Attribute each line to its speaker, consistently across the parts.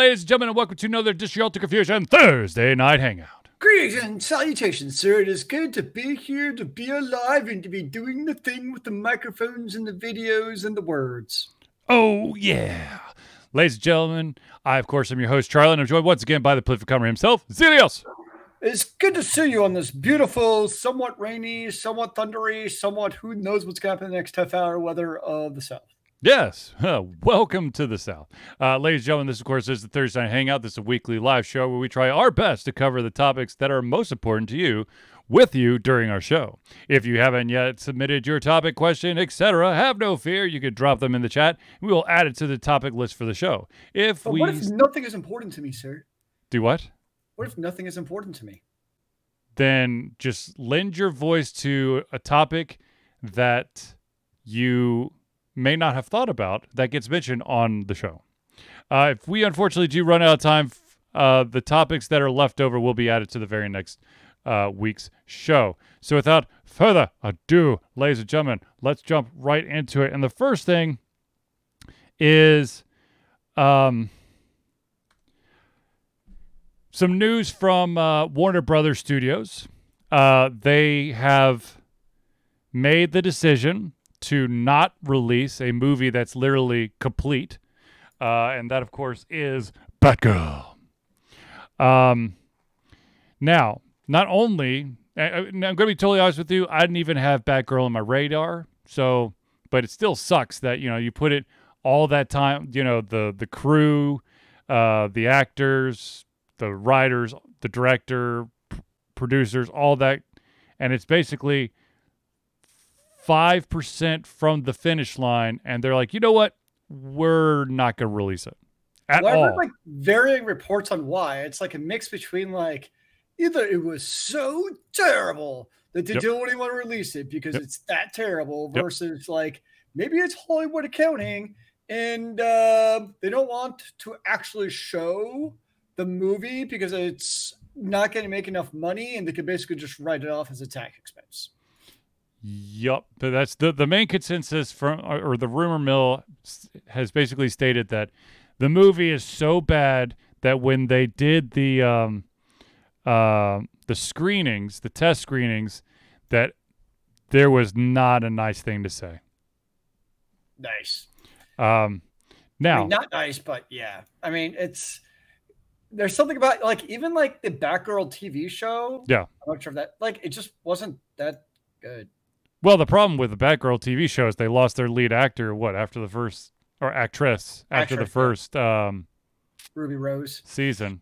Speaker 1: ladies and gentlemen, and welcome to another District to Confusion Thursday Night Hangout.
Speaker 2: Greetings and salutations, sir. It is good to be here, to be alive, and to be doing the thing with the microphones and the videos and the words.
Speaker 1: Oh, yeah. Ladies and gentlemen, I, of course, am your host, Charlie, and I'm joined once again by the prolific comer himself, Zelios.
Speaker 2: It's good to see you on this beautiful, somewhat rainy, somewhat thundery, somewhat who knows what's going to happen in the next half hour weather of the South.
Speaker 1: Yes, welcome to the South. Uh, ladies and gentlemen, this, of course, is the Thursday Night Hangout. This is a weekly live show where we try our best to cover the topics that are most important to you with you during our show. If you haven't yet submitted your topic, question, etc., have no fear. You could drop them in the chat. We will add it to the topic list for the show. If
Speaker 2: but
Speaker 1: we
Speaker 2: what if nothing is important to me, sir?
Speaker 1: do what?
Speaker 2: What if nothing is important to me?
Speaker 1: then just lend your voice to a topic that you may not have thought about that gets mentioned on the show. Uh, if we unfortunately do run out of time, uh, the topics that are left over will be added to the very next uh, week's show. So without further ado, ladies and gentlemen, let's jump right into it. And the first thing is um, some news from uh, Warner Brothers Studios. Uh, they have made the decision to not release a movie that's literally complete, uh, and that, of course, is Batgirl. Um, now, not only, I'm going to be totally honest with you, I didn't even have Batgirl on my radar, so, but it still sucks that you know you put it all that time, you know, the the crew, uh, the actors, the writers, the director, p- producers, all that, and it's basically five percent from the finish line, and they're like, you know what, we're not going to release it at
Speaker 2: well,
Speaker 1: all.
Speaker 2: Read like varying reports on why. It's like a mix between like either it was so terrible that they
Speaker 1: Yep.
Speaker 2: don't even want to release it because
Speaker 1: Yep.
Speaker 2: it's that terrible
Speaker 1: Yep.
Speaker 2: versus like maybe it's Hollywood accounting and uh, they don't want to actually show the movie because it's not going to make enough money and they could basically just write it off as a tax expense.
Speaker 1: Yup, but that's the the main consensus from or, or the rumor mill has basically stated that the movie is so bad that when they did the um uh the screenings, the test screenings, that there was not a nice thing to say.
Speaker 2: Nice.
Speaker 1: Um,
Speaker 2: I
Speaker 1: now,
Speaker 2: mean, not nice, but yeah. I mean, it's there's something about like even like the Batgirl TV show.
Speaker 1: Yeah.
Speaker 2: I'm not sure if that like it just wasn't that good.
Speaker 1: Well, the problem with the Batgirl TV show is they lost their lead actor. What after the first or actress after the
Speaker 2: Actress, yeah.
Speaker 1: first um
Speaker 2: Ruby Rose.
Speaker 1: season,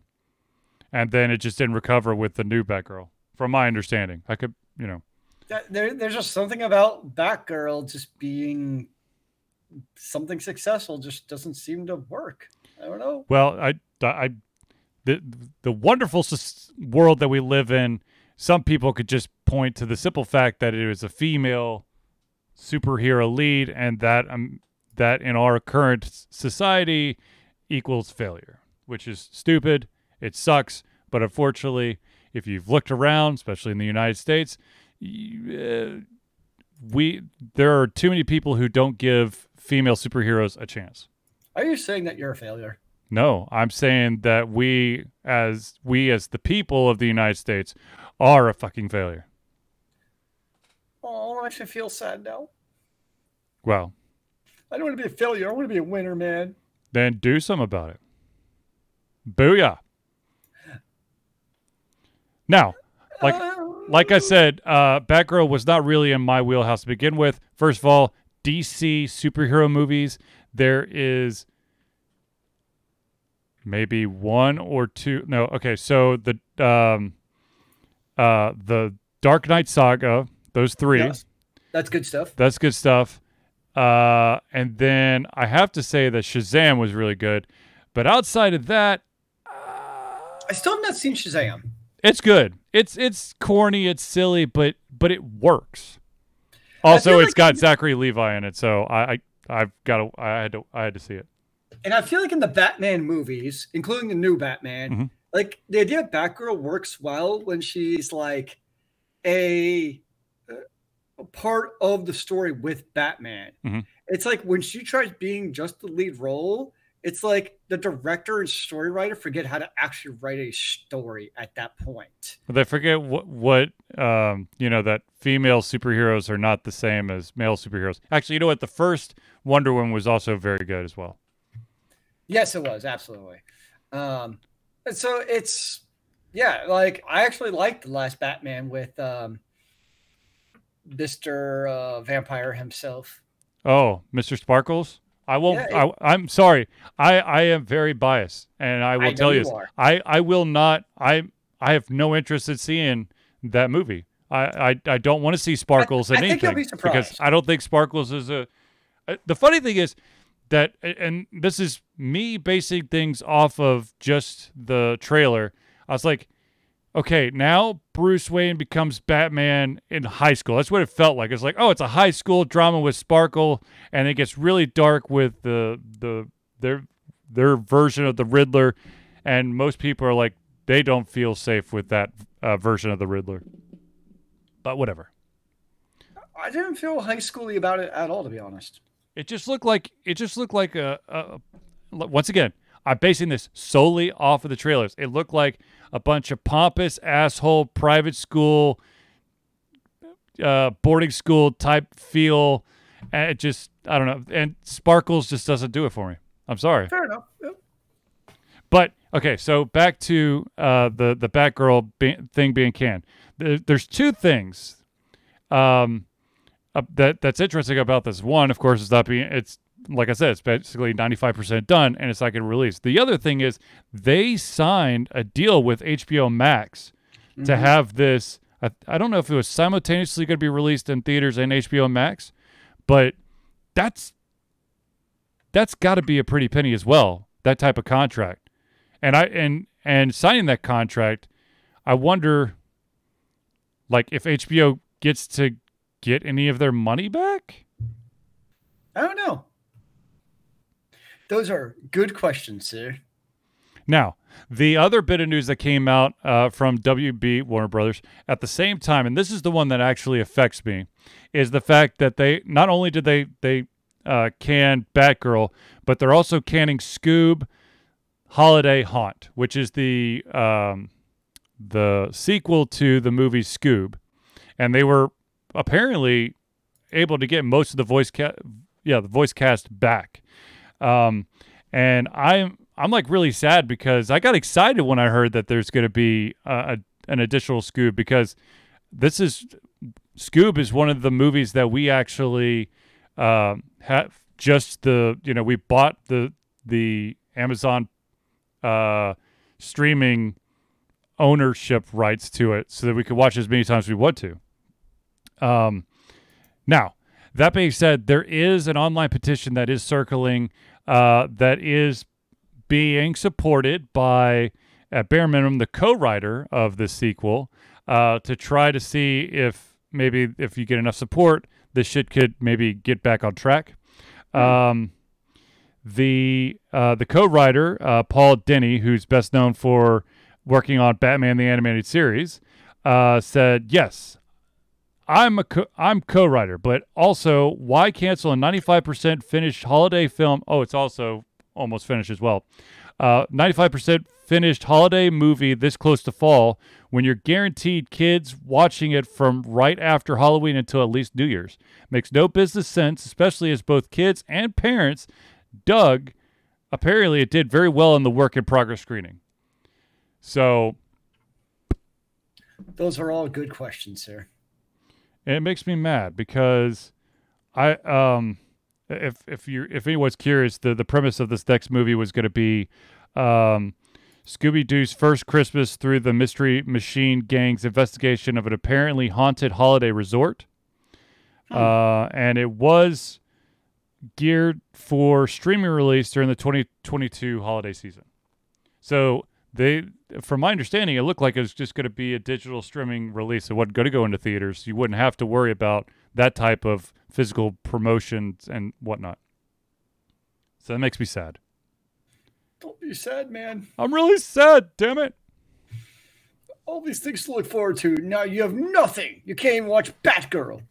Speaker 1: and then it just didn't recover with the new Batgirl. From my understanding, I could, you know,
Speaker 2: That, there, there's just something about Batgirl just being something successful just doesn't seem to work. I don't know.
Speaker 1: well, I, I, the the wonderful world that we live in. Some people could just point to the simple fact that it was a female superhero lead, and that um that in our current society equals failure, which is stupid. It sucks, but unfortunately, if you've looked around, especially in the United States, you, uh, we there are too many people who don't give female superheroes a chance.
Speaker 2: Are you saying that you're a failure?
Speaker 1: No, I'm saying that we as we as the people of the United States are a fucking failure.
Speaker 2: Oh, makes me feel sad now.
Speaker 1: Well,
Speaker 2: I don't want to be a failure. I want to be a winner, man.
Speaker 1: then do something about it. Booyah. Now, like like I said, uh, Batgirl was not really in my wheelhouse to begin with. First of all, DC superhero movies, there is maybe one or two. No, okay. So the um, uh, the Dark Knight saga, those three,
Speaker 2: Yes. That's good stuff.
Speaker 1: that's good stuff. Uh, and then I have to say that Shazam was really good, but outside of that,
Speaker 2: I still have not seen Shazam.
Speaker 1: It's good. It's it's corny, it's silly, but but it works. Also, it's
Speaker 2: like-
Speaker 1: got Zachary Levi in it, so I, I I've got to I had to I had to see it.
Speaker 2: And I feel like in the Batman movies, including the new Batman,
Speaker 1: Mhm.
Speaker 2: Like the idea of Batgirl works well when she's like a, a part of the story with Batman.
Speaker 1: Mhm.
Speaker 2: It's like when she tries being just the lead role, it's like the director and story writer forget how to actually write a story at that point.
Speaker 1: They forget what what um, you know that female superheroes are not the same as male superheroes. Actually, you know what? The first Wonder Woman was also very good as well.
Speaker 2: Yes, it was absolutely. Um, and so it's yeah, like I actually liked the last Batman with um, Mister uh, Vampire himself.
Speaker 1: Oh, Mr. Sparkles. I won't. Yeah, it, I, am sorry. I I am very biased, and I will I tell you, you I I will not. I I have no interest in seeing that movie. I I, I don't want to see Sparkles I, in anything be because I don't think Sparkles is a. Uh, the funny thing is that, and this is me basing things off of just the trailer. I was like, okay, now Bruce Wayne becomes Batman in high school. That's what it felt like. It's like, oh, it's a high school drama with Sparkle, and it gets really dark with the the their their version of the Riddler, and most people are like, they don't feel safe with that uh, version of the Riddler. But whatever.
Speaker 2: I didn't feel high schooly about it at all, to be honest.
Speaker 1: It just looked like it just looked like a, a once again. I'm basing this solely off of the trailers. It looked like a bunch of pompous asshole private school, uh, boarding school type feel. And it just, I don't know. And Sparkles just doesn't do it for me. I'm sorry.
Speaker 2: Fair enough. Yep.
Speaker 1: But okay, so back to uh, the the Batgirl be- thing being canned. there's two things um, uh, that that's interesting about this. One, of course, is not being it's like I said, it's basically 95% done and it's not going to release. The other thing is they signed a deal with HBO Max mm-hmm. to have this. I, I don't know if it was simultaneously going to be released in theaters and HBO Max, but that's that's got to be a pretty penny as well. That type of contract, and I and and signing that contract, I wonder, like if HBO gets to get any of their money back.
Speaker 2: I don't know. Those are good questions, sir.
Speaker 1: Now, the other bit of news that came out uh, from WB Warner Brothers at the same time, and this is the one that actually affects me, is the fact that they not only did they they uh, can Batgirl, but they're also canning Scoob Holiday Haunt, which is the um, the sequel to the movie Scoob, and they were apparently able to get most of the voice cast, yeah, the voice cast back. Um, and I'm I'm like really sad because I got excited when I heard that there's going to be a, an additional Scoob because this is Scoob is one of the movies that we actually uh, have just the you know we bought the the Amazon uh, streaming ownership rights to it so that we could watch as many times as we want to. Um, now that being said, there is an online petition that is circling uh, that is being supported by, at bare minimum, the co-writer of the sequel uh, to try to see if maybe if you get enough support, this shit could maybe get back on track. Mm-hmm. Um, the uh, the co-writer uh, Paul Dini, who's best known for working on Batman the Animated Series, uh, said yes. I'm a co- I'm co-writer, but also why cancel a 95% finished holiday film? Oh, it's also almost finished as well. Uh, 95% finished holiday movie this close to fall when you're guaranteed kids watching it from right after Halloween until at least New Year's. Makes no business sense, especially as both kids and parents dug. Apparently, it did very well in the work in progress screening. So,
Speaker 2: those are all good questions, sir.
Speaker 1: And it makes me mad because I um if if you if anyone's curious, the the premise of this next movie was going to be um Scooby Doo's first Christmas through the Mystery Machine Gang's investigation of an apparently haunted holiday resort. Hmm. Uh, and it was geared for streaming release during the 2022 holiday season. So they from my understanding it looked like it was just going to be a digital streaming release. It wasn't going to go into theaters. You wouldn't have to worry about that type of physical promotions and whatnot. So that makes me sad.
Speaker 2: Don't be sad man.
Speaker 1: I'm really sad damn it.
Speaker 2: All these things to look forward to. Now you have nothing. You can't even watch batgirl.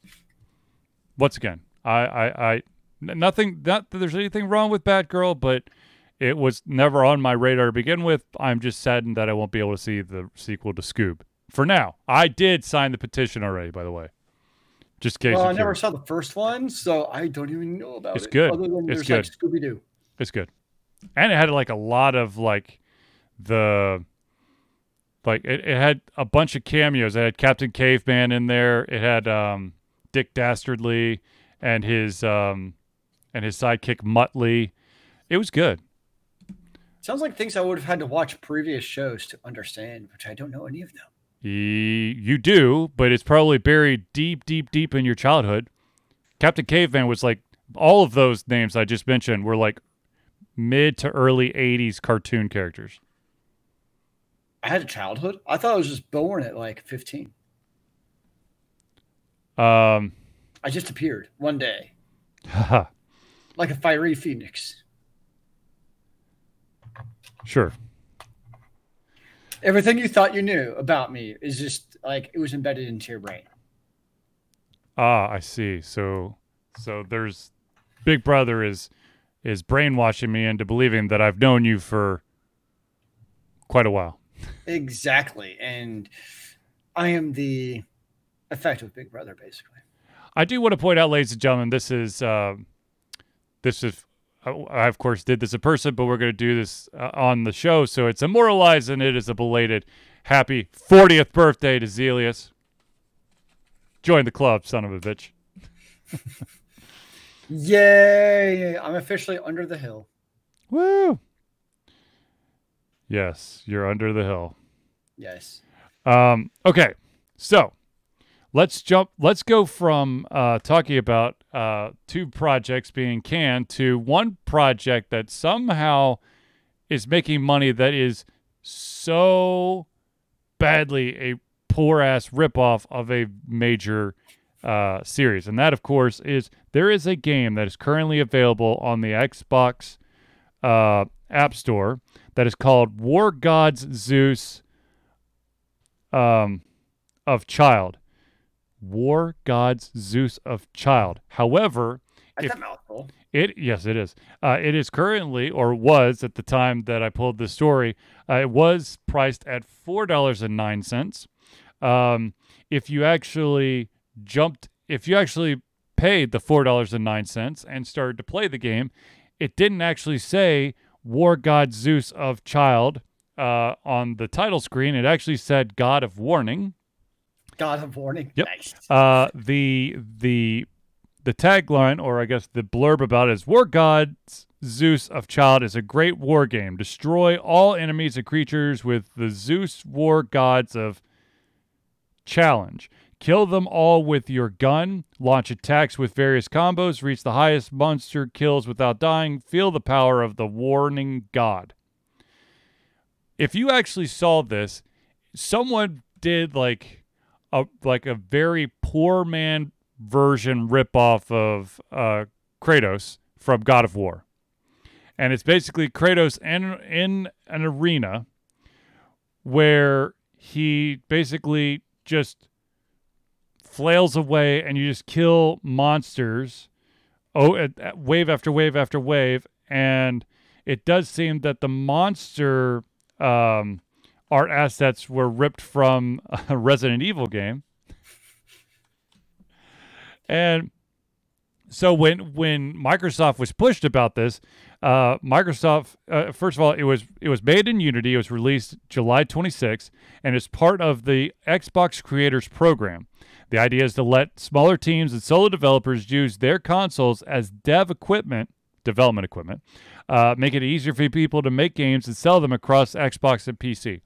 Speaker 1: Once again i i i nothing not that there's anything wrong with batgirl but It was never on my radar to begin with. I'm just saddened that I won't be able to see the sequel to Scoob. For now, I did sign the petition already. By the way, just in case.
Speaker 2: Well, I never
Speaker 1: curious.
Speaker 2: saw the first one, so I don't even know about
Speaker 1: It's
Speaker 2: it.
Speaker 1: good.
Speaker 2: Other than
Speaker 1: It's
Speaker 2: there's like Scooby Doo.
Speaker 1: It's good, and it had like a lot of like the like it, it had a bunch of cameos. It had Captain Caveman in there. It had um, Dick Dastardly and his um, and his sidekick Muttley. It was good.
Speaker 2: Sounds like things I would have had to watch previous shows to understand, which I don't know any of them.
Speaker 1: You do, but it's probably buried deep, deep, deep in your childhood. Captain Caveman was like all of those names I just mentioned were like mid to early '80s cartoon characters.
Speaker 2: I had a childhood. I thought I was just born at like 15.
Speaker 1: Um,
Speaker 2: I just appeared one day like a fiery phoenix.
Speaker 1: Sure.
Speaker 2: Everything you thought you knew about me is just like it was embedded into your brain.
Speaker 1: Ah, I see. So, so there's Big Brother is is brainwashing me into believing that I've known you for quite a while.
Speaker 2: Exactly. And I am the effect of Big Brother, basically.
Speaker 1: I do want to point out, ladies and gentlemen, this is uh, this is I, of course did this in person, but we're going to do this uh, on the show, so it's immortalized and it is a belated happy 40th birthday to Zelius. Join the club, son of a bitch.
Speaker 2: Yay! I'm officially under the hill.
Speaker 1: Woo! Yes, you're under the hill.
Speaker 2: Yes.
Speaker 1: Um, okay, so let's jump. Let's go from uh, talking about uh, two projects being canned to one project that somehow is making money that is so badly a poor ass ripoff of a major uh, series, and that, of course, is there is a game that is currently available on the Xbox uh, App Store that is called War Gods Zeus um, of Child. War Gods Zeus of Child. However,
Speaker 2: That's
Speaker 1: If-
Speaker 2: a mouthful.
Speaker 1: it yes, it is. Uh, it is currently, or was at the time that I pulled this story, uh, it was priced at four dollars and nine cents. Um, if you actually jumped, if you actually paid the four dollars and nine cents and started to play the game, it didn't actually say War God Zeus of Child uh, on the title screen. It actually said God of Warning.
Speaker 2: God of warning.
Speaker 1: Yep.
Speaker 2: Nice.
Speaker 1: Uh, the the the tagline, or I guess the blurb about it is War Gods Zeus of Child is a great war game. Destroy all enemies and creatures with the Zeus War Gods of Challenge. Kill them all with your gun. Launch attacks with various combos. Reach the highest monster kills without dying. Feel the power of the warning god. If you actually saw this, someone did like a like a very poor man version ripoff of uh, Kratos from God of War, and it's basically Kratos in in an arena where he basically just flails away, and you just kill monsters, oh, at, at wave after wave after wave, and it does seem that the monster um, art assets were ripped from a Resident Evil game. And so when when Microsoft was pushed about this, uh, Microsoft uh, first of all it was it was made in Unity. It was released July 26th, and it's part of the Xbox Creators Program. The idea is to let smaller teams and solo developers use their consoles as dev equipment, development equipment, uh, make it easier for people to make games and sell them across Xbox and PC.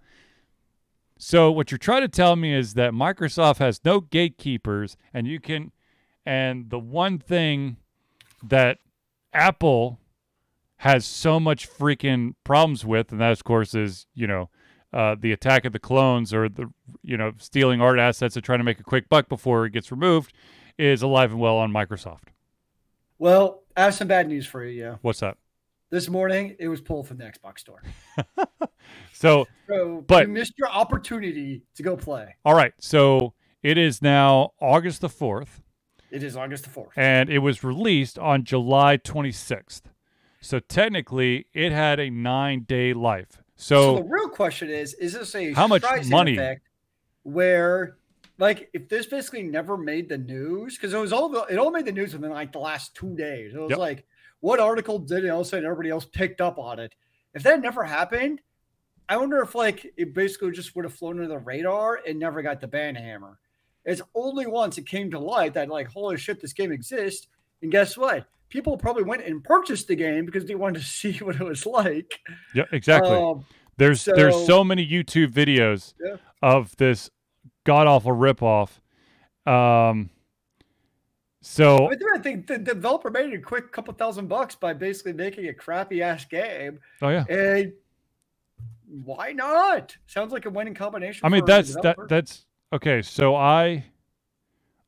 Speaker 1: So what you're trying to tell me is that Microsoft has no gatekeepers, and you can, and the one thing that Apple has so much freaking problems with, and that of course is you know uh, the attack of the clones or the you know stealing art assets and trying to make a quick buck before it gets removed, is alive and well on Microsoft.
Speaker 2: Well, I have some bad news for you. Yeah.
Speaker 1: What's that?
Speaker 2: This morning, it was pulled from the Xbox store.
Speaker 1: So
Speaker 2: So
Speaker 1: But-
Speaker 2: you missed your opportunity to go play.
Speaker 1: all right, so it is now August the fourth.
Speaker 2: It is August the 4th.
Speaker 1: and it was released on July 26th. So technically, it had a nine day life.
Speaker 2: So,
Speaker 1: So,
Speaker 2: the real question is: Is this a
Speaker 1: How much money?
Speaker 2: effect where, like, if this basically never made the news because it was all the, it all made the news within like the last two days. It was
Speaker 1: Yep.
Speaker 2: like what article did it? All of a sudden, everybody else picked up on it. If that never happened, I wonder if like it basically just would have flown under the radar and never got the ban hammer. It's only once it came to light that like, holy shit, this game exists. And guess what? People probably went and purchased the game because they wanted to see what it was like.
Speaker 1: yeah, exactly.
Speaker 2: Um,
Speaker 1: there's there's
Speaker 2: so-
Speaker 1: so many YouTube videos
Speaker 2: Yeah.
Speaker 1: of this god awful ripoff. Um, so
Speaker 2: But then I think the developer made a quick couple thousand bucks by basically making a crappy ass game.
Speaker 1: oh yeah,
Speaker 2: And why not? Sounds like a winning combination.
Speaker 1: I mean that's that that's okay. So I,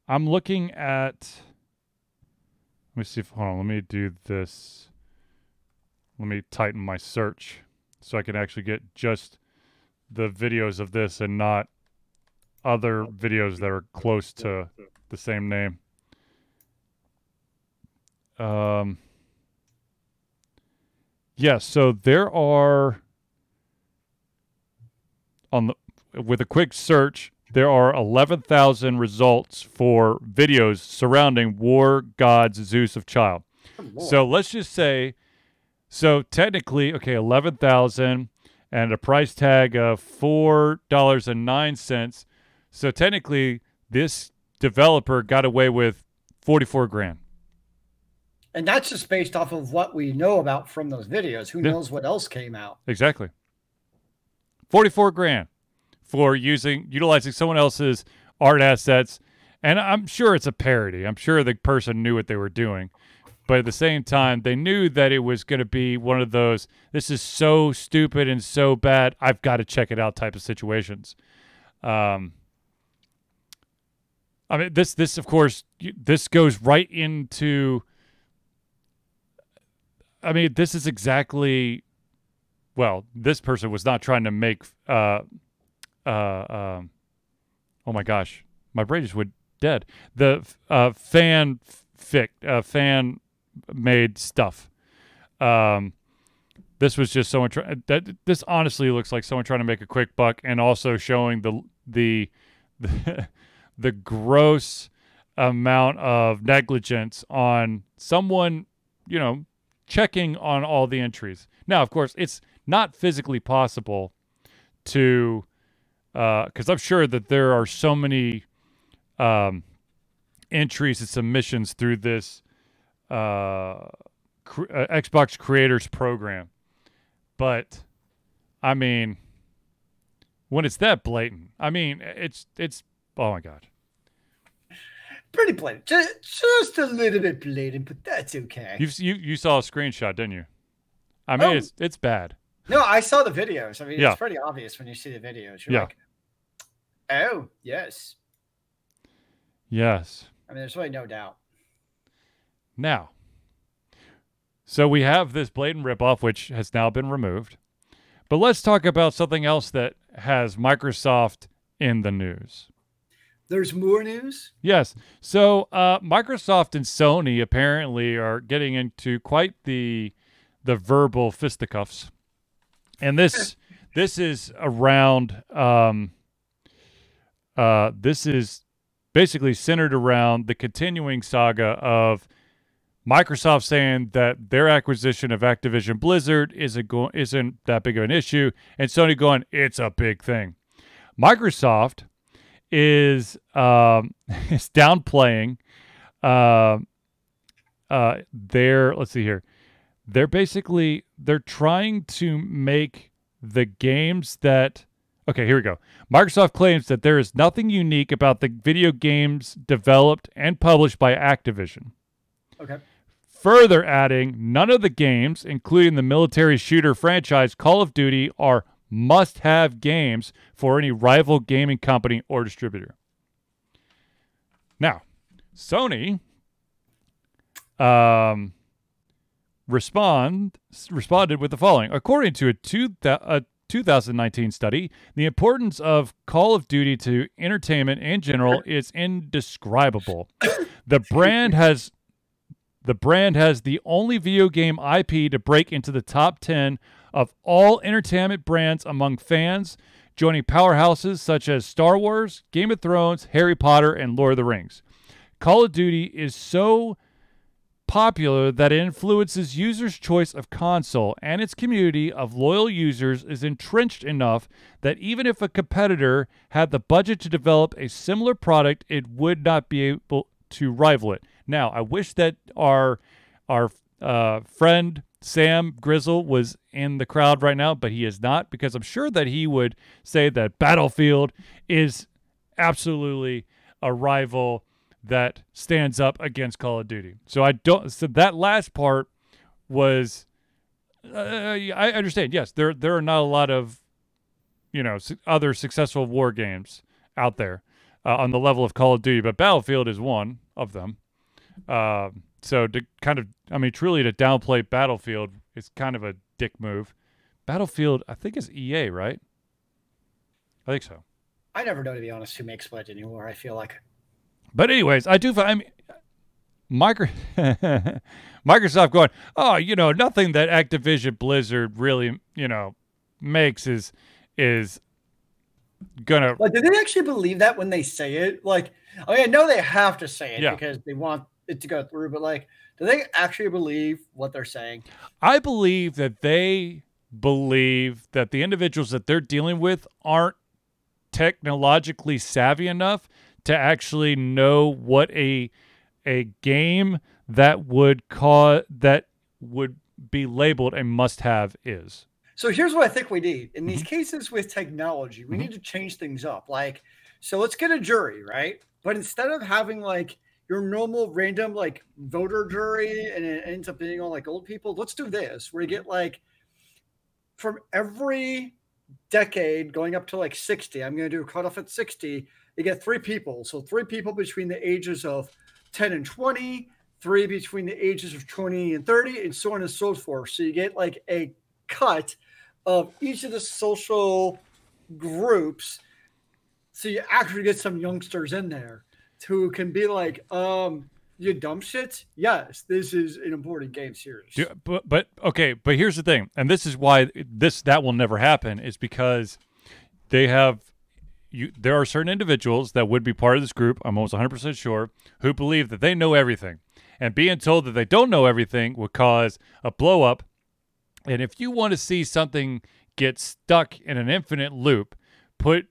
Speaker 1: I'm looking at. Let me see if hold on. Let me do this. Let me tighten my search so I can actually get just the videos of this and not other videos that are close to the same name. Um. Yeah, so there are on the with a quick search, there are 11,000 results for videos surrounding War Gods Zeus of Child. So let's just say, so technically, okay, 11,000 and a price tag of $4.09. So technically, this developer got away with 44 grand.
Speaker 2: and that's just based off of what we know about from those videos. Who
Speaker 1: Yeah.
Speaker 2: knows what else came out?
Speaker 1: Exactly. 44 grand for using utilizing someone else's art assets. And I'm sure it's a parody. I'm sure the person knew what they were doing. But at the same time, they knew that it was going to be one of those this is so stupid and so bad, I've got to check it out type of situations. Um I mean this this of course this goes right into I mean this is exactly well, this person was not trying to make uh uh um oh my gosh, my brain just went dead. The uh fan fic uh fan made stuff. Um this was just someone trying that this honestly looks like someone trying to make a quick buck and also showing the the the, the gross amount of negligence on someone, you know, checking on all the entries. Now, of course, it's not physically possible to, uh because I'm sure that there are so many um, entries and submissions through this uh, uh, Xbox Creators Program. But, I mean, when it's that blatant, I mean, it's it's oh my god.
Speaker 2: Pretty blatant, just, just a little bit blatant, but that's okay.
Speaker 1: You've, you you saw a screenshot, didn't you? I mean,
Speaker 2: Oh.
Speaker 1: it's it's bad.
Speaker 2: no, I saw the videos. I mean,
Speaker 1: Yeah.
Speaker 2: it's pretty obvious when you see the videos. You're
Speaker 1: Yeah.
Speaker 2: like, oh yes.
Speaker 1: Yes.
Speaker 2: I mean, there's really no doubt.
Speaker 1: Now, so we have this blatant ripoff, which has now been removed. But let's talk about something else that has Microsoft in the news.
Speaker 2: There's more news.
Speaker 1: Yes. So uh, Microsoft and Sony apparently are getting into quite the the verbal fisticuffs, and this this is around um, uh, this is basically centered around the continuing saga of Microsoft saying that their acquisition of Activision Blizzard isn't go- isn't that big of an issue, and Sony going it's a big thing. Microsoft is um, is downplaying uh, uh, their let's see here. They're basically they're trying to make the games that okay here we go. Microsoft claims that there is nothing unique about the video games developed and published by Activision.
Speaker 2: Okay.
Speaker 1: Further adding, none of the games, including the military shooter franchise Call of Duty, are must have games for any rival gaming company or distributor. Now, Sony um, respond responded with the following. According to a, two, a 2019 study, the importance of Call of Duty to entertainment in general is indescribable. The brand has The brand has the only video game IP to break into the top 10 of all entertainment brands among fans, joining powerhouses such as Star Wars, Game of Thrones, Harry Potter, and Lord of the Rings. Call of Duty is so popular that it influences users' choice of console, and its community of loyal users is entrenched enough that even if a competitor had the budget to develop a similar product, it would not be able to rival it. Now, I wish that our our uh, friend Sam Grizzle was in the crowd right now, but he is not because I'm sure that he would say that Battlefield is absolutely a rival that stands up against Call of Duty. So I don't. So that last part was, uh, I understand. Yes, there there are not a lot of, you know, other successful war games out there uh, on the level of Call of Duty, but Battlefield is one of them. Uh, so to kind of, I mean, truly to downplay Battlefield is kind of a dick move. Battlefield, I think is EA, right? I think so.
Speaker 2: I never know to be honest who makes what anymore. I feel like
Speaker 1: But anyways, I do. I mean, micro Microsoft going. Oh, you know, nothing that Activision Blizzard really, you know, makes is is gonna.
Speaker 2: Like, do they actually believe that when they say it? Like, I mean, I know they have to say it
Speaker 1: Yeah.
Speaker 2: because they want to go through, but like, do they actually believe what they're saying?
Speaker 1: I believe that they believe that the individuals that they're dealing with aren't technologically savvy enough to actually know what a a game that would cause that would be labeled a must-have is.
Speaker 2: So here's what I think we need in
Speaker 1: Mm-hmm.
Speaker 2: these cases with technology. We need to change things up. Like, so let's get a jury, right? But instead of having like your normal random like voter jury and it ends up being all like old people, let's do this where you get like from every decade going up to like 60. I'm going to do a cutoff at 60. You get three people. So three people between the ages of 10 and 20, three between the ages of 20 and 30, and so on and so forth. So you get like a cut of each of the social groups. So you actually get some youngsters in there who can be like, um, you dumb shit. Yes, this is an important game series.
Speaker 1: Do, but but okay, but here's the thing, and this is why this that will never happen is because they have you. There are certain individuals that would be part of this group. I'm almost 100 percent sure who believe that they know everything, and being told that they don't know everything would cause a blow up. And if you want to see something get stuck in an infinite loop, put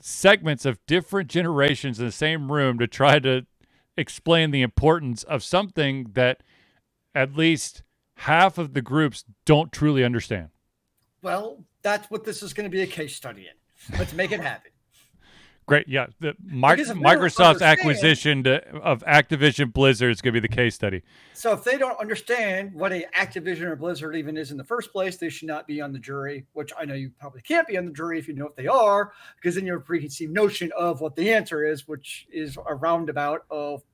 Speaker 1: segments of different generations in the same room to try to explain the importance of something that at least half of the groups don't truly understand.
Speaker 2: Well, that's what this is going to be a case study in. Let's make it happen.
Speaker 1: Great, yeah. The Mi-
Speaker 2: Because if they don't
Speaker 1: Microsoft's acquisition to, of Activision Blizzard is going to be the case study.
Speaker 2: So if they don't understand what a Activision or Blizzard even is in the first place, they should not be on the jury. Which I know you probably can't be on the jury if you know what they are, because then you have a preconceived notion of what the answer is, which is a roundabout of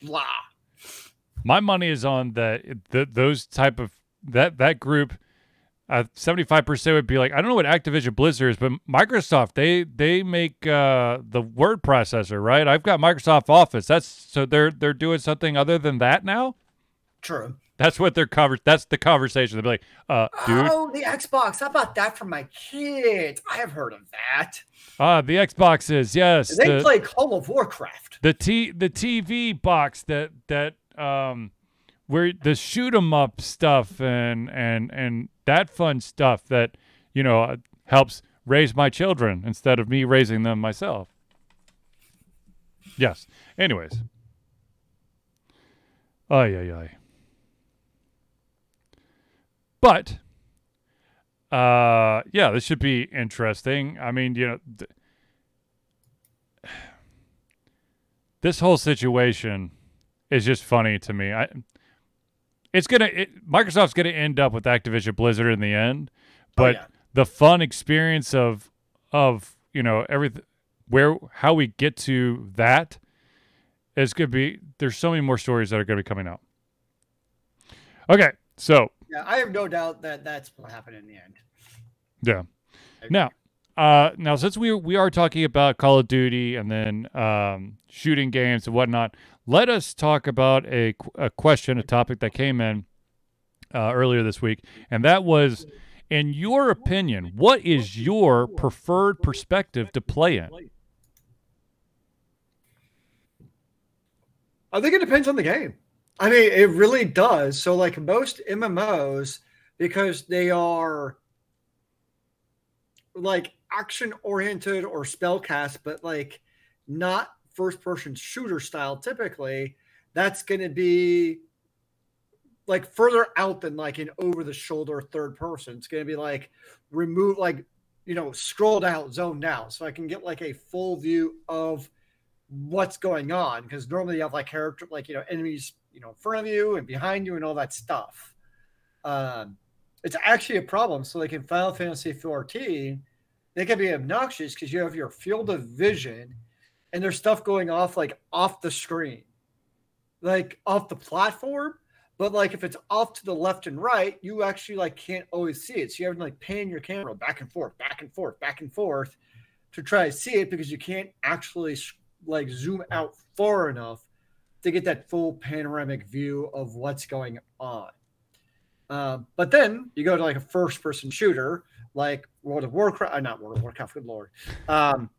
Speaker 2: blah.
Speaker 1: My money is on that. The, those type of that that group. Seventy five percent would be like, I don't know what Activision Blizzard is, but Microsoft they they make uh, the word processor, right? I've got Microsoft Office. That's so they're they're doing something other than that now.
Speaker 2: True.
Speaker 1: That's what they're covered. That's the conversation. They'll be like, uh, dude,
Speaker 2: Oh, the Xbox. How about that for my kids? I have heard of that.
Speaker 1: ah, the Xbox is yes,
Speaker 2: They
Speaker 1: the,
Speaker 2: play Call of Warcraft.
Speaker 1: the T the TV box that that um where the shoot 'em up stuff and and and that fun stuff that you know uh, helps raise my children instead of me raising them myself. Yes. Anyways. Ay ay ay. But uh yeah, this should be interesting. I mean, you know, th- this whole situation is just funny to me. I it's gonna it, Microsoft's gonna end up with Activision Blizzard in the end, but
Speaker 2: yeah.
Speaker 1: the fun experience of of you know everything where how we get to that is gonna be there's so many more stories that are gonna be coming out. Okay, so
Speaker 2: Yeah, I have no doubt that that's what happened in the end.
Speaker 1: yeah. Now, uh, now since we we are talking about Call of Duty and then um, shooting games and whatnot, let us talk about a, a question, a topic that came in uh, earlier this week, and that was, in your opinion, what is your preferred perspective to play in?
Speaker 2: I think it depends on the game. I mean, it really does. So, like most MMOs, because they are like action oriented or spell cast, but like not first person shooter style typically, that's going to be like further out than like an over the shoulder third person. It's going to be like remove, like, you know, scrolled out, zoned out. So I can get like a full view of what's going on because normally you have like character, like, you know, enemies, you know, in front of you and behind you and all that stuff. Um, it's actually a problem. So, like in Final Fantasy 14, they can be obnoxious because you have your field of vision and there's stuff going off like off the screen, like off the platform. But like if it's off to the left and right, you actually like can't always see it. So you have to like pan your camera back and forth, back and forth, back and forth to try to see it because you can't actually like zoom out far enough to get that full panoramic view of what's going on. Um, but then you go to like a first person shooter like World of Warcraft, uh, not World of Warcraft, good lord, um,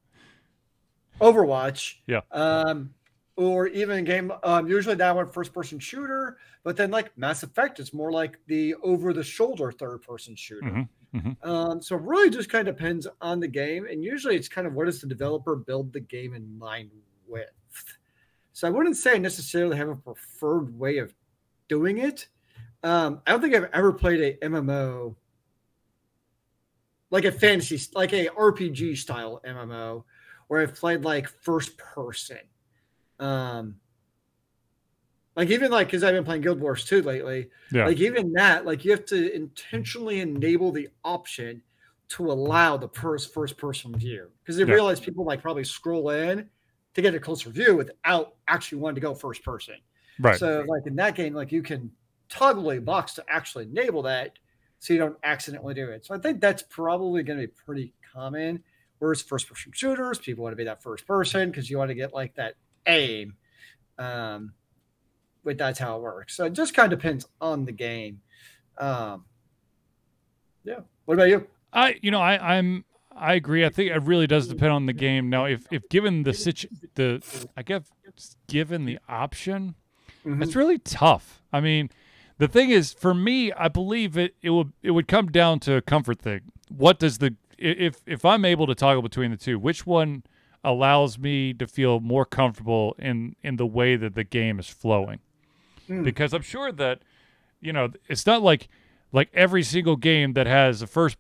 Speaker 2: Overwatch,
Speaker 1: yeah,
Speaker 2: um, or even game. Um, usually that one first person shooter, but then like Mass Effect, it's more like the over the shoulder third person shooter.
Speaker 1: Mm-hmm. Mm-hmm.
Speaker 2: Um, so it really just kind of depends on the game, and usually it's kind of what does the developer build the game in mind with. So I wouldn't say I necessarily have a preferred way of doing it. Um, I don't think I've ever played a MMO like a fantasy, like a RPG style MMO, where I've played like first person. Um, like even like because I've been playing Guild Wars 2 lately.
Speaker 1: Yeah.
Speaker 2: Like even that, like you have to intentionally enable the option to allow the first first person view because they
Speaker 1: Yeah.
Speaker 2: realize people like probably scroll in to get a closer view without actually wanting to go first person.
Speaker 1: Right.
Speaker 2: So like in that game, like you can toggle a box to actually enable that so you don't accidentally do it. So I think that's probably going to be pretty common. Whereas first person shooters, people want to be that first person because you want to get like that aim. Um, but that's how it works. So it just kind of depends on the game. Um, yeah. What about you?
Speaker 1: I you know I I'm I agree. I think it really does depend on the game. Now, if if given the situ the I guess given the option,
Speaker 2: Mhm.
Speaker 1: it's really tough. I mean, the thing is, for me, I believe it it would it would come down to a comfort thing. What does the if if I'm able to toggle between the two, which one allows me to feel more comfortable in in the way that the game is flowing?
Speaker 2: Mm.
Speaker 1: Because I'm sure that you know it's not like like every single game that has a first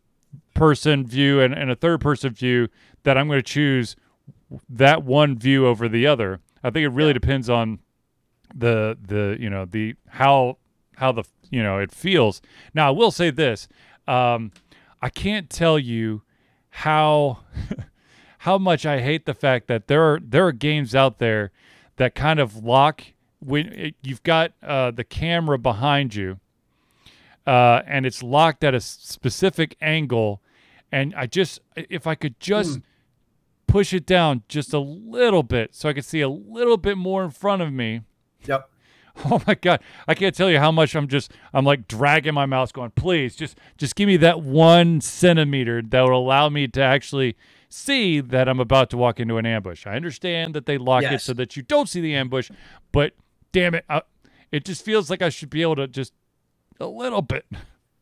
Speaker 1: person view and, and a third person view that I'm going to choose that one view over the other. I think it really depends on the the you know the how how the you know it feels. Now I will say this: um, I can't tell you how how much I hate the fact that there are there are games out there that kind of lock when it, you've got uh, the camera behind you uh, and it's locked at a specific angle. And I just if I could just push it down just a little bit so I could see a little bit more in front of me.
Speaker 2: Yep.
Speaker 1: Oh my god, I can't tell you how much I'm just I'm like dragging my mouse going, "Please, just just give me that 1 centimeter that will allow me to actually see that I'm about to walk into an ambush." I understand that they lock it so that you don't see the ambush, but damn it, I, it just feels like I should be able to just a little bit.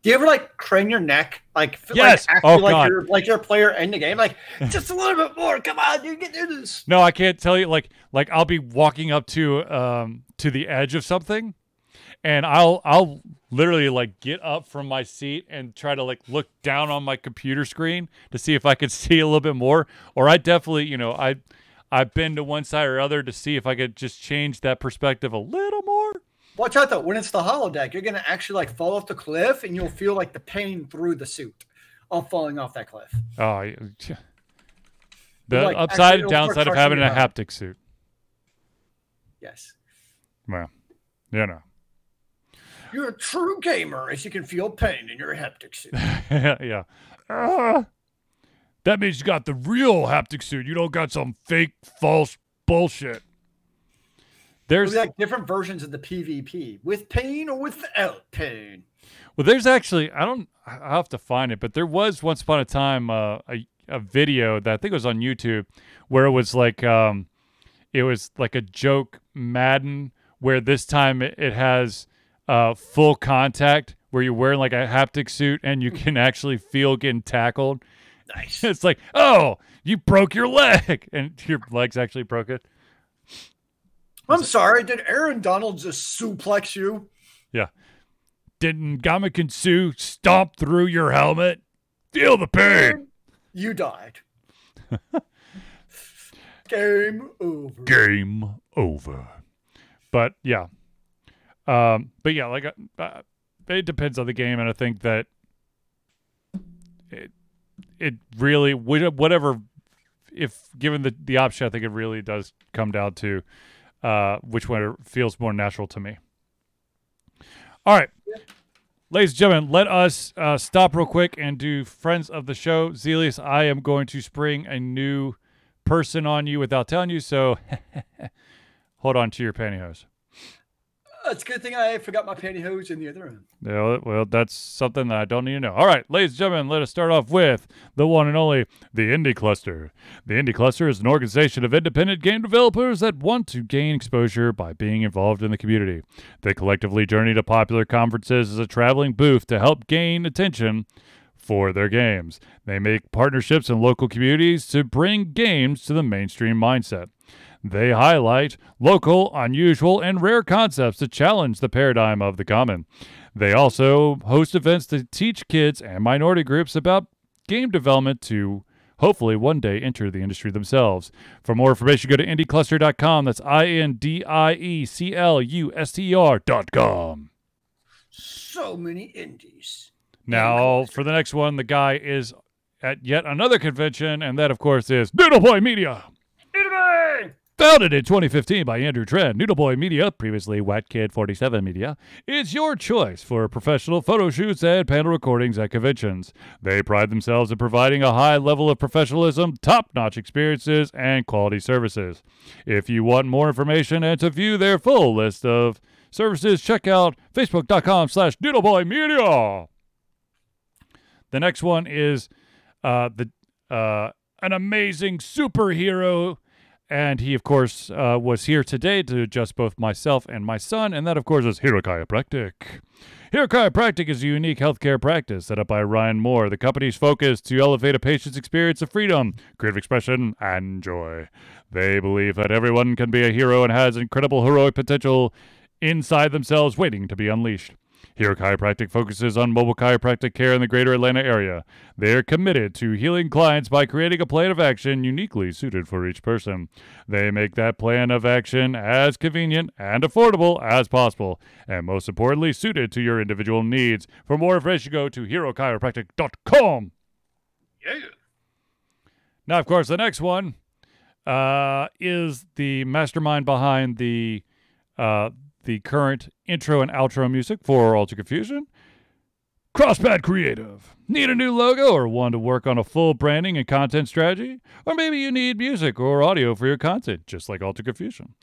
Speaker 2: Do you ever like crane your neck, like
Speaker 1: Yes.
Speaker 2: like,
Speaker 1: Oh,
Speaker 2: actually like
Speaker 1: God.
Speaker 2: you're like you're player in the game, like just a little bit more. Come on, you can do this.
Speaker 1: No, I can't tell you like like I'll be walking up to um to the edge of something and I'll I'll literally like get up from my seat and try to like look down on my computer screen to see if I could see a little bit more or I definitely, you know, I I bend to one side or other to see if I could just change that perspective a little more.
Speaker 2: Watch out though, when it's the holodeck, you're gonna actually like fall off the cliff and you'll feel like the pain through the suit of falling off that cliff.
Speaker 1: Oh, yeah. the
Speaker 2: Like,
Speaker 1: upside and downside of having a haptic suit.
Speaker 2: Yes.
Speaker 1: Well, you know.
Speaker 2: You're a true gamer as you can feel pain in your haptic suit.
Speaker 1: yeah. Ah. That means you got the real haptic suit. You don't got some fake, false bullshit.
Speaker 2: There's like different versions of the PvP with pain or without pain.
Speaker 1: Well, there's actually I don't I have to find it, but there was once upon a time uh, a a video that I think was on YouTube where it was like um it was like a joke Madden where this time it, it has uh full contact where you're wearing like a haptic suit and you can actually feel getting tackled.
Speaker 2: Nice.
Speaker 1: it's like, oh, you broke your leg, and your legs actually broke it.
Speaker 2: I'm sorry. Did Aaron Donald just suplex you?
Speaker 1: Yeah. Didn't Gamakan Sue stomp through your helmet? Feel the pain.
Speaker 2: You died. Game over.
Speaker 1: Game over. But yeah. Um, but yeah, like uh, it depends on the game, and I think that it it really whatever if given the the option, I think it really does come down to uh, which one feels more natural to me. All right. Ladies and gentlemen, let us uh, stop real quick and do friends of the show. Zealeus, I am going to spring a new person on you without telling you, so hold on to your pantyhose.
Speaker 2: Oh, it's a good thing I forgot my pantyhose in the other room.
Speaker 1: Yeah, well, that's something that I don't need to know. All right, ladies and gentlemen, let us start off with the one and only the Indie Cluster. The Indie Cluster is an organization of independent game developers that want to gain exposure by being involved in the community. They collectively journey to popular conferences as a traveling booth to help gain attention for their games. They make partnerships in local communities to bring games to the mainstream mindset. They highlight local, unusual, and rare concepts to challenge the paradigm of the common. They also host events to teach kids and minority groups about game development to hopefully one day enter the industry themselves. For more information, go to indiecluster.com. That's I N D I E C L U S T E R.com.
Speaker 2: So many indies.
Speaker 1: Now, for the next one, the guy is at yet another convention, and that, of course, is Noodle Boy Media. Founded in 2015 by Andrew Trent, Noodle Boy Media, previously Wet Kid 47 Media, is your choice for professional photo shoots and panel recordings at conventions. They pride themselves in providing a high level of professionalism, top-notch experiences, and quality services. If you want more information and to view their full list of services, check out facebook.com slash noodleboymedia. The next one is uh, the uh, an amazing superhero and he, of course, uh, was here today to adjust both myself and my son, and that, of course, is Hero Chiropractic. Hero Chiropractic is a unique healthcare practice set up by Ryan Moore. The company's focus to elevate a patient's experience of freedom, creative expression, and joy. They believe that everyone can be a hero and has incredible heroic potential inside themselves waiting to be unleashed. Hero Chiropractic focuses on mobile chiropractic care in the greater Atlanta area. They are committed to healing clients by creating a plan of action uniquely suited for each person. They make that plan of action as convenient and affordable as possible, and most importantly, suited to your individual needs. For more information, go to herochiropractic.com.
Speaker 2: Yeah.
Speaker 1: Now, of course, the next one uh, is the mastermind behind the uh, the current intro and outro music for Alter Confusion. Crosspad Creative. Need a new logo or one to work on a full branding and content strategy? Or maybe you need music or audio for your content, just like Alter Confusion.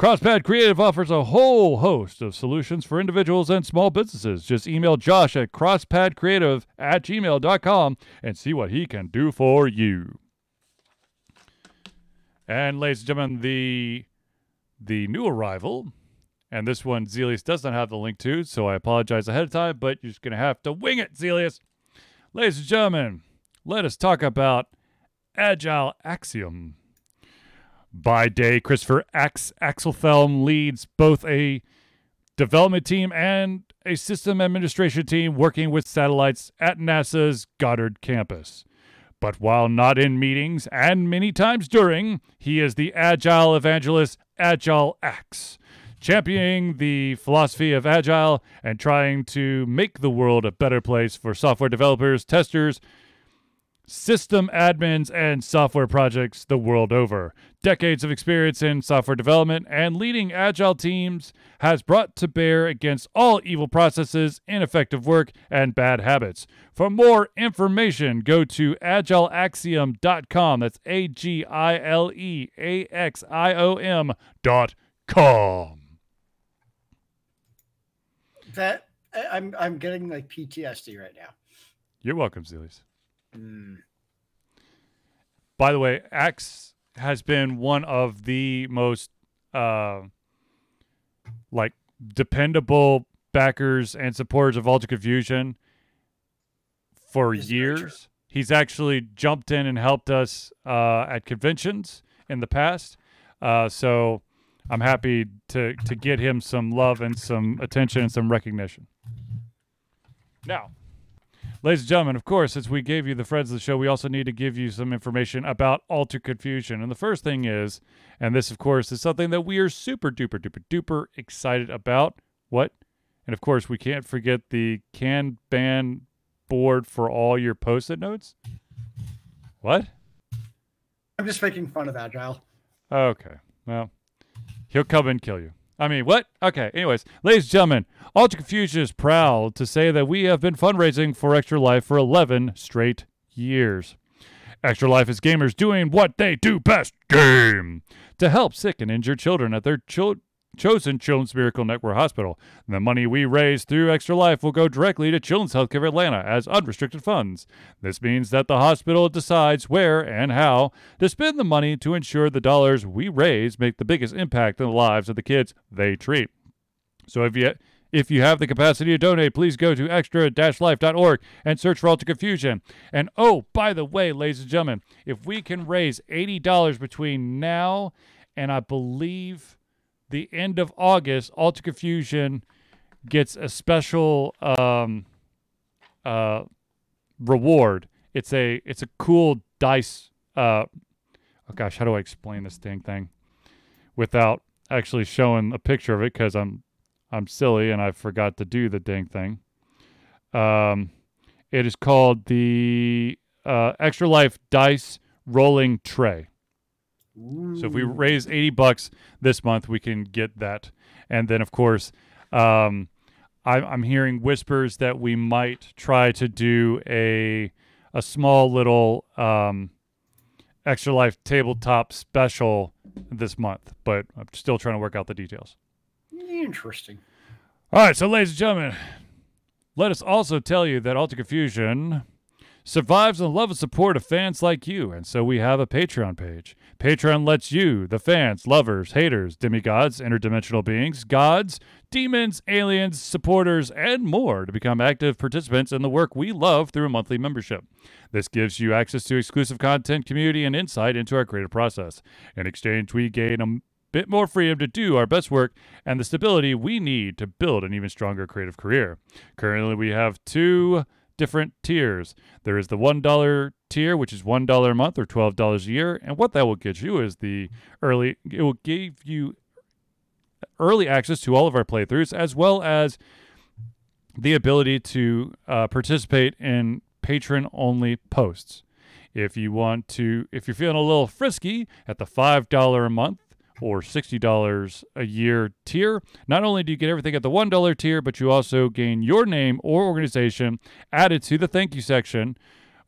Speaker 1: Crosspad Creative offers a whole host of solutions for individuals and small businesses. Just email Josh at crosspadcreative at gmail.com and see what he can do for you. And ladies and gentlemen, the the new arrival and this one, Zealeus does not have the link to, so I apologize ahead of time, but you're just going to have to wing it, Zealeus. Ladies and gentlemen, let us talk about Agile Axiom. By day, Christopher Ax- Axelfelm leads both a development team and a system administration team working with satellites at NASA's Goddard campus. But while not in meetings and many times during, he is the agile evangelist Agile Axe championing the philosophy of Agile and trying to make the world a better place for software developers, testers, system admins, and software projects the world over. decades of experience in software development and leading agile teams, has brought to bear against all evil processes, ineffective work, and bad habits. For more information, go to agileaxiom.com. That's A G I L E A X I O M.com.
Speaker 2: That I- I'm I'm getting like PTSD right now.
Speaker 1: You're welcome, Zealies.
Speaker 2: Mm.
Speaker 1: By the way, Axe has been one of the most uh like dependable backers and supporters of Ultra Confusion for
Speaker 2: is very true.
Speaker 1: years. He's actually jumped in and helped us uh, at conventions in the past. Uh, so I'm happy to to get him some love and some attention and some recognition. Now, Ladies and gentlemen, of course, as we gave you the friends of the show, we also need to give you some information about Alter Confusion. And the first thing is, and this, of course, is something that we are super duper duper duper excited about. What? And of course, we can't forget the Kanban board for all your post it notes. What?
Speaker 2: I'm just making fun of Agile.
Speaker 1: Okay. Well, he'll come and kill you. I mean, what? Okay. Anyways, ladies and gentlemen, Ultra Confusion is proud to say that we have been fundraising for Extra Life for 11 straight years. Extra Life is gamers doing what they do best game to help sick and injured children at their chil- chosen Children's Miracle Network Hospital. The money we raise through Extra Life will go directly to Children's Healthcare Atlanta as unrestricted funds. This means that the hospital decides where and how to spend the money to ensure the dollars we raise make the biggest impact in the lives of the kids they treat. So if you if you have the capacity to donate, please go to extra-life.org and search for Ultra Confusion. And oh, by the way, ladies and gentlemen, if we can raise $80 between now and I believe the end of August, Ultra Confusion gets a special um, uh, reward. It's a it's a cool dice. Uh, oh gosh, how do I explain this dang thing without actually showing a picture of it? Because I'm I'm silly and I forgot to do the dang thing. Um, it is called the uh, Extra Life Dice Rolling Tray. So if we raise 80 bucks this month, we can get that. And then, of course, um, I, I'm hearing whispers that we might try to do a a small little um, extra life tabletop special this month, but I'm still trying to work out the details.
Speaker 2: Interesting.
Speaker 1: All right, so ladies and gentlemen, let us also tell you that Alter Confusion survives on the love and support of fans like you, and so we have a Patreon page. Patreon lets you, the fans, lovers, haters, demigods, interdimensional beings, gods, demons, aliens, supporters, and more to become active participants in the work we love through a monthly membership. This gives you access to exclusive content, community, and insight into our creative process. In exchange, we gain a bit more freedom to do our best work and the stability we need to build an even stronger creative career. Currently, we have two different tiers. There is the $1 tier, which is $1 a month or $12 a year. And what that will get you is the early, it will give you early access to all of our playthroughs as well as the ability to uh, participate in patron only posts. If you want to, if you're feeling a little frisky at the $5 a month or $60 a year tier, not only do you get everything at the $1 tier, but you also gain your name or organization added to the thank you section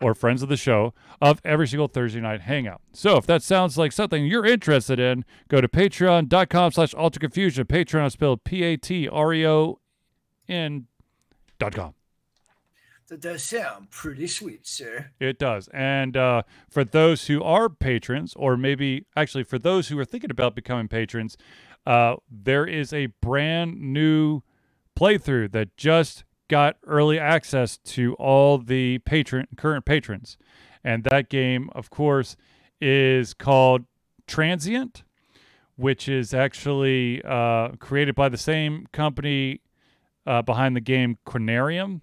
Speaker 1: or friends of the show of every single Thursday night hangout. So if that sounds like something you're interested in, go to patreon.com slash ultra confusion. Patreon spelled P-A-T-R-E-O-N dot com.
Speaker 2: That does sound pretty sweet, sir.
Speaker 1: It does. And uh, for those who are patrons, or maybe actually for those who are thinking about becoming patrons, uh, there is a brand new playthrough that just got early access to all the patron current patrons. And that game, of course, is called Transient, which is actually uh, created by the same company uh, behind the game Conarium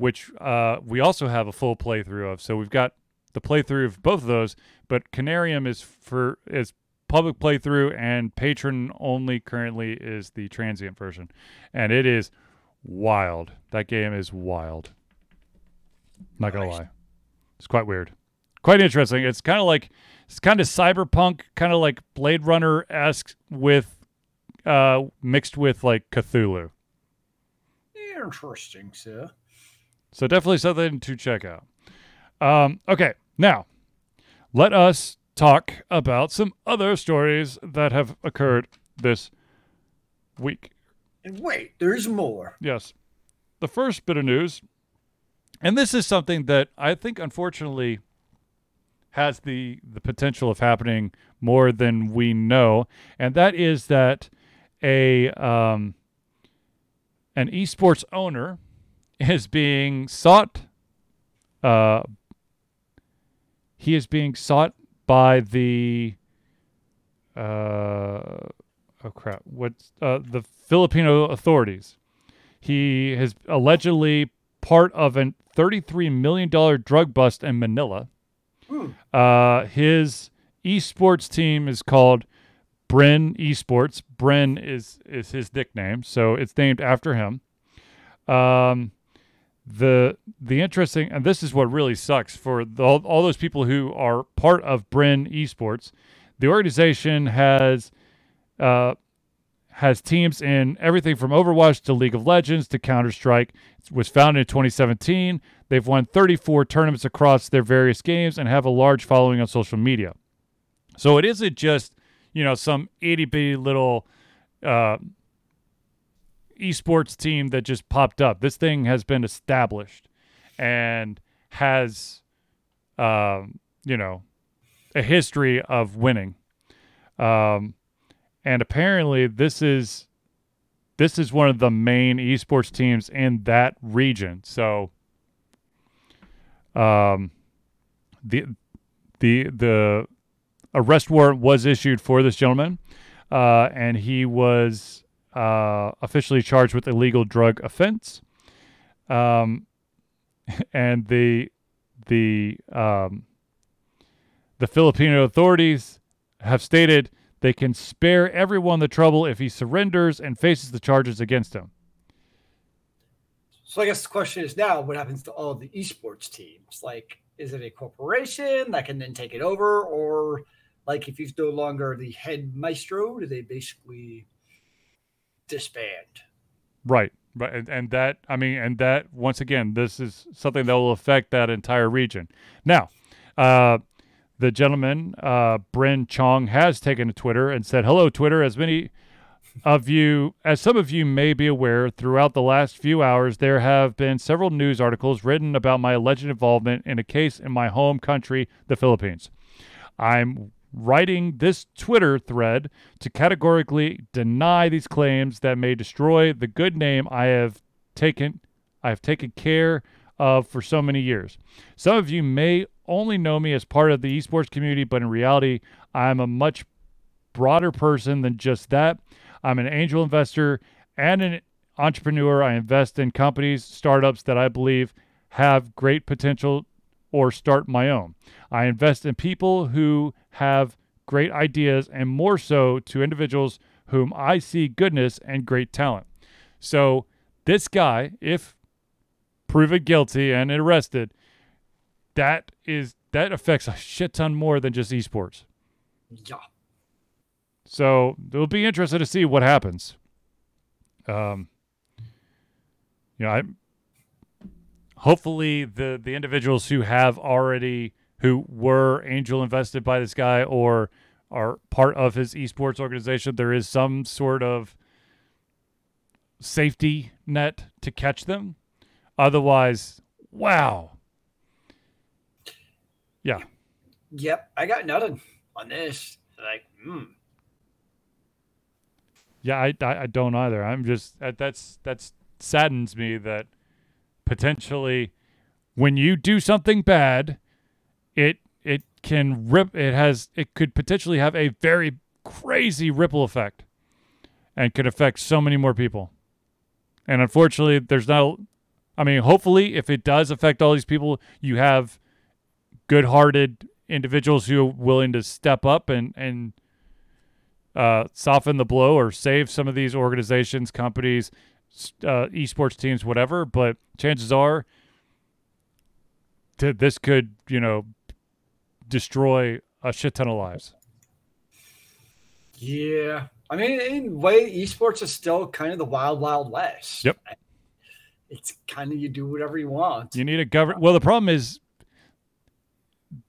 Speaker 1: which uh, we also have a full playthrough of. So we've got the playthrough of both of those, but Conarium is for is public playthrough and patron only currently is the transient version. And it is wild. That game is wild. Not gonna lie. It's quite weird. Quite interesting. It's kind of like It's kind of cyberpunk, kind of like Blade Runner esque with uh, mixed with like Cthulhu.
Speaker 2: Interesting, sir.
Speaker 1: So definitely something to check out. Um, okay, now let us talk about some other stories that have occurred this week.
Speaker 2: And wait, there's more.
Speaker 1: Yes. The first bit of news, and this is something that I think unfortunately has the the potential of happening more than we know, and that is that a um, an esports owner is being sought. Uh, he is being sought by the. Uh, oh crap! What's uh, the Filipino authorities? He is allegedly part of a $33 million drug bust in Manila.
Speaker 2: Hmm.
Speaker 1: Uh, his esports team is called Bren Esports. Bren is is his nickname, so it's named after him. Um, the the interesting, and this is what really sucks for the, all, all those people who are part of Bren Esports. The organization has uh, has teams in everything from Overwatch to League of Legends to Counter Strike. It was founded in 2017. They've won 34 tournaments across their various games and have a large following on social media. So it isn't just, you know, some itty bitty little uh, esports team that just popped up. This thing has been established and has, um, you know, a history of winning. Um, and apparently this is this is one of the main esports teams in that region. So, um, the the the arrest warrant was issued for this gentleman, uh, and he was uh, officially charged with illegal drug offense. Um, and the the um, the Filipino authorities have stated they can spare everyone the trouble if he surrenders and faces the charges against him.
Speaker 2: So I guess the question is now, what happens to all the esports teams? Like, is it a corporation that can then take it over, or like if he's no longer the head maestro, do they basically disband?
Speaker 1: Right. Right. And, and that, I mean, and that, once again, this is something that will affect that entire region. Now, uh, the gentleman, uh, Bren Chong, has taken to Twitter and said, Hello, Twitter. As many of you, as some of you may be aware, throughout the last few hours, there have been several news articles written about my alleged involvement in a case in my home country, the Philippines. I'm writing this Twitter thread to categorically deny these claims that may destroy the good name I have taken I have taken care of for so many years. Some of you may only know me as part of the esports community, but in reality, I'm a much broader person than just that. I'm an angel investor and an entrepreneur. I invest in companies, startups that I believe have great potential or start my own. I invest in people who have great ideas and more so to individuals whom I see goodness and great talent. So, this guy, if proven guilty and arrested, that is that affects a shit ton more than just esports.
Speaker 2: Yeah.
Speaker 1: So it'll be interesting to see what happens. Um, you know, I hopefully the the individuals who have already who were angel invested by this guy or are part of his esports organization, there is some sort of safety net to catch them. Otherwise, wow. Yeah.
Speaker 2: Yep. I got nothing on this. Like, hmm.
Speaker 1: Yeah, I, I, I don't either. I'm just that that's that's saddens me that potentially when you do something bad, it it can rip it has it could potentially have a very crazy ripple effect and could affect so many more people. And unfortunately, there's not I mean, hopefully if it does affect all these people, you have good-hearted individuals who are willing to step up and and uh, soften the blow or save some of these organizations, companies, uh, esports teams, whatever. But chances are, th- this could you know destroy a shit ton of lives.
Speaker 2: Yeah. I mean, in a way, esports is still kind of the wild, wild west.
Speaker 1: Yep.
Speaker 2: It's kind of you do whatever you want.
Speaker 1: You need a government. Well, the problem is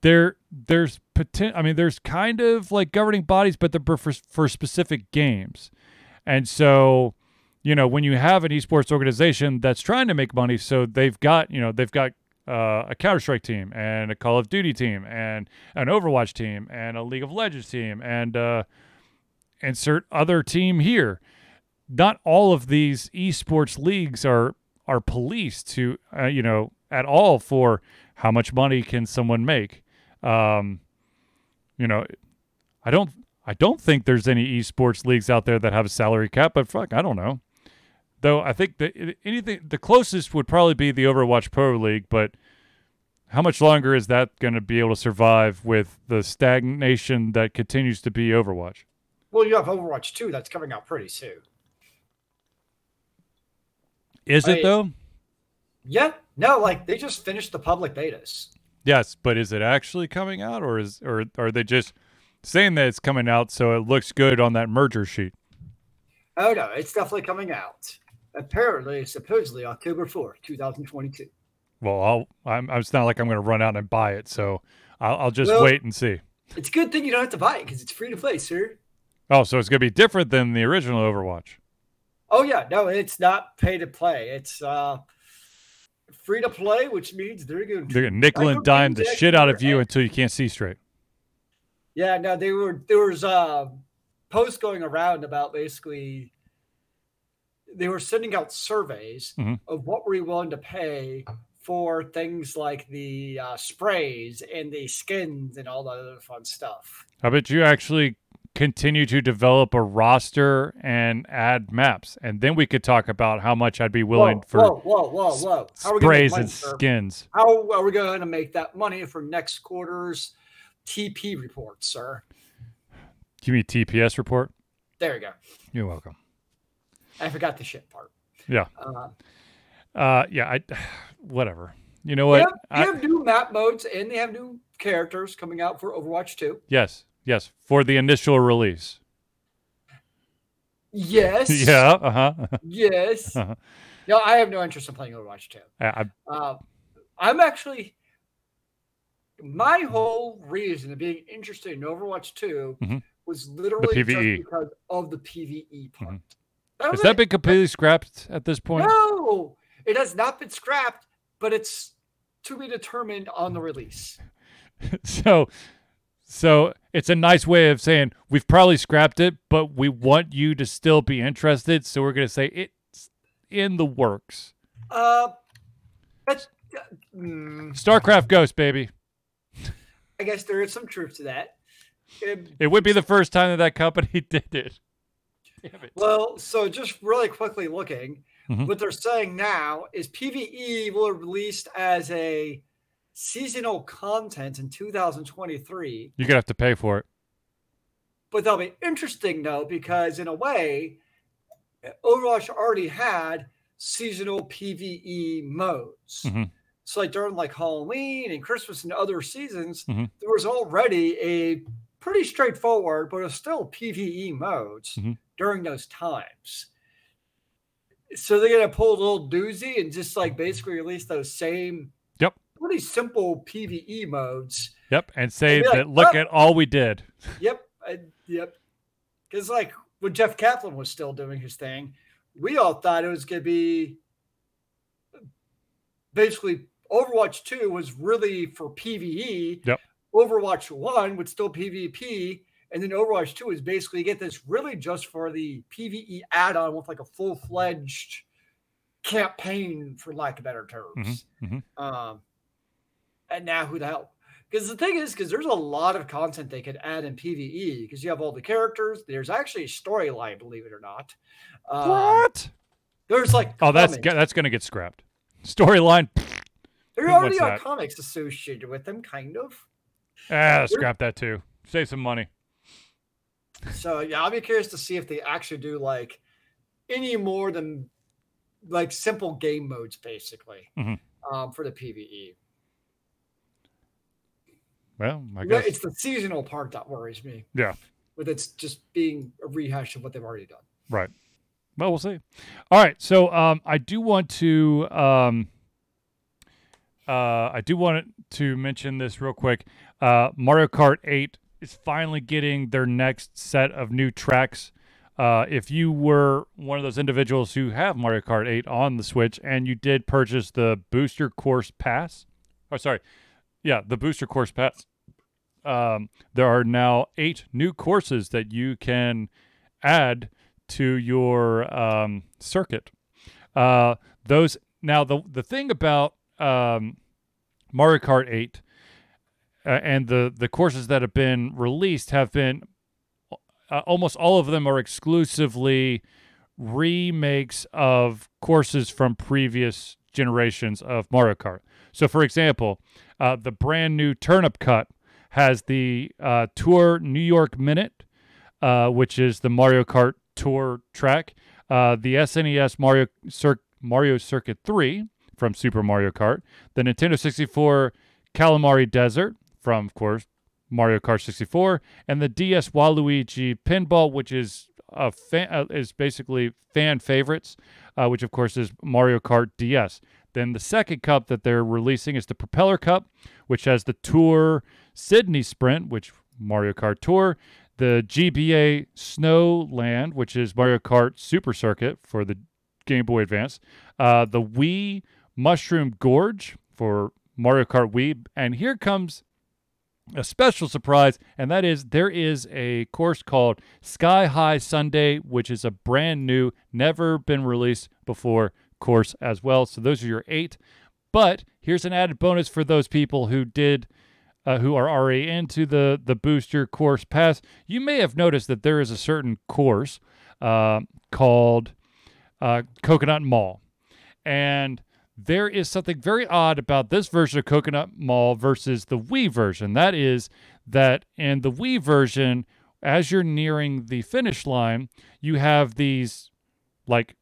Speaker 1: there. There's poten- I mean, there's kind of like governing bodies, but they're for for specific games, and so you know when you have an esports organization that's trying to make money, so they've got you know they've got uh, a Counter Strike team and a Call of Duty team and an Overwatch team and a League of Legends team and uh, insert other team here. Not all of these esports leagues are are policed to uh, you know at all for how much money can someone make. Um, you know, I don't I don't think there's any esports leagues out there that have a salary cap, but fuck, I don't know. Though I think that anything the closest would probably be the Overwatch Pro League, but how much longer is that going to be able to survive with the stagnation that continues to be Overwatch?
Speaker 2: Well, you have Overwatch 2 that's coming out pretty soon.
Speaker 1: Is it though?
Speaker 2: Yeah. No, like they just finished the public betas.
Speaker 1: Yes, but is it actually coming out, or is or are they just saying that it's coming out so it looks good on that merger sheet?
Speaker 2: Oh, no, it's definitely coming out. Apparently, supposedly October 4th, 2022.
Speaker 1: Well, I'll, I'm, it's not like I'm going to run out and buy it, so I'll, I'll just
Speaker 2: Well-
Speaker 1: wait and see.
Speaker 2: It's a good thing you don't have to buy it because it's free to play, sir.
Speaker 1: Oh, so it's going to be different than the original Overwatch.
Speaker 2: Oh, yeah. No, it's not pay to play. It's uh free to play, which means they're going to
Speaker 1: They're going to nickel and dime the shit out of you until you can't see straight.
Speaker 2: Yeah, no, they were there was a post going around about basically they were sending out surveys
Speaker 1: Mhm.
Speaker 2: of what were you willing to pay for things like the uh, sprays and the skins and all the other fun stuff.
Speaker 1: How about you actually continue to develop a roster and add maps, and then we could talk about how much I'd be willing
Speaker 2: whoa,
Speaker 1: for
Speaker 2: whoa, whoa, whoa, whoa! How
Speaker 1: sprays
Speaker 2: money,
Speaker 1: and
Speaker 2: sir?
Speaker 1: skins.
Speaker 2: How are we going to make that money for next quarter's TP report, sir?
Speaker 1: Give me a TPS report.
Speaker 2: There you go.
Speaker 1: You're welcome.
Speaker 2: I forgot the shit part.
Speaker 1: Yeah.
Speaker 2: Uh,
Speaker 1: Uh, yeah. I, whatever. You know
Speaker 2: they,
Speaker 1: what?
Speaker 2: have, they
Speaker 1: I-
Speaker 2: have new map modes and they have new characters coming out for Overwatch 2.
Speaker 1: yes. Yes. For the initial release.
Speaker 2: Yes.
Speaker 1: yeah. Uh huh.
Speaker 2: Yes.
Speaker 1: Uh-huh.
Speaker 2: No, I have no interest in playing Overwatch 2.
Speaker 1: I,
Speaker 2: Uh, I'm actually my whole reason of being interested in Overwatch 2
Speaker 1: Mhm.
Speaker 2: was literally just because of the PvE part.
Speaker 1: Mhm.
Speaker 2: That
Speaker 1: has that been completely scrapped at this point?
Speaker 2: No, it has not been scrapped, but it's to be determined on the release.
Speaker 1: so so it's a nice way of saying we've probably scrapped it but we want you to still be interested so we're going to say it's in the works
Speaker 2: Uh, but uh, mm,
Speaker 1: starcraft ghost baby
Speaker 2: I guess there is some truth to that. Um,
Speaker 1: it would be the first time that that company did it it.
Speaker 2: Well, so just really quickly looking,
Speaker 1: Mhm.
Speaker 2: what they're saying now is PVE will be released as a seasonal content in 2023.
Speaker 1: you're going to have to pay for it
Speaker 2: But that'll be interesting though, because in a way, Overwatch already had seasonal PVE modes.
Speaker 1: Mhm.
Speaker 2: So like during like Halloween and Christmas and other seasons,
Speaker 1: Mhm.
Speaker 2: there was already a pretty straightforward, but it's still PVE modes
Speaker 1: Mhm.
Speaker 2: during those times. So they're gonna pull a little doozy and just like basically release those same
Speaker 1: Yep.
Speaker 2: pretty simple PVE modes.
Speaker 1: yep and say
Speaker 2: like,
Speaker 1: that look
Speaker 2: "Oh."
Speaker 1: at all we did
Speaker 2: Yep. I, yep. Because like when Jeff Kaplan was still doing his thing, we all thought it was gonna be basically Overwatch 2 was really for PvE.
Speaker 1: Yep.
Speaker 2: Overwatch 1 would still PvP. And then Overwatch 2 is basically get this really just for the PvE add-on with like a full-fledged campaign, for lack of better terms.
Speaker 1: mhm.
Speaker 2: Um, and now who the hell? Because the thing is, because there's a lot of content they could add in PvE. Because you have all the characters. There's actually a storyline, believe it or not. Um,
Speaker 1: what
Speaker 2: There's like
Speaker 1: oh that's
Speaker 2: comics.
Speaker 1: that's going to get scrapped storyline
Speaker 2: there already are
Speaker 1: that?
Speaker 2: comics associated with them, kind of.
Speaker 1: Ah scrap that too save some money
Speaker 2: So yeah, I'll be curious to see if they actually do like any more than like simple game modes, basically,
Speaker 1: Mhm.
Speaker 2: um, for the PVE.
Speaker 1: Well, I guess
Speaker 2: It's the seasonal part that worries me.
Speaker 1: Yeah.
Speaker 2: With it's just being a rehash of what they've already done.
Speaker 1: right. Well, we'll see. All right, so um, I do want to um, uh, I do want to mention this real quick. Uh, Mario Kart 8 is finally getting their next set of new tracks. Uh, if you were one of those individuals who have Mario Kart 8 on the Switch and you did purchase the Booster Course Pass, or sorry, yeah, the Booster Course Pass, um, there are now eight new courses that you can add to your um, circuit. Uh, those now the the thing about um, Mario Kart 8 uh, and the the courses that have been released have been uh, almost all of them are exclusively remakes of courses from previous generations of Mario Kart. So, for example, uh, the brand new Turnip Cup has the uh, Tour New York Minute, uh, which is the Mario Kart Tour track. Uh, the SNES Mario Cir- Mario Circuit 3 from Super Mario Kart. The Nintendo 64 Calamari Desert from, of course, Mario Kart 64, and the DS Waluigi Pinball, which is a fan, uh, is basically fan favorites, uh, which of course is Mario Kart DS. Then the second cup that they're releasing is the Propeller Cup, which has the Tour Sydney Sprint, which Mario Kart Tour, the GBA Snowland, which is Mario Kart Super Circuit for the Game Boy Advance, uh, the Wii Mushroom Gorge for Mario Kart Wii, and here comes a special surprise, and that is there is a course called Sky High Sundae, which is a brand new, never been released before course as well. So those are your eight. But here's an added bonus for those people who did. Uh, who are already into the the booster course pass? You may have noticed that there is a certain course uh, called uh, Coconut Mall, and there is something very odd about this version of Coconut Mall versus the Wii version. That is that in the Wii version, as you're nearing the finish line, you have these like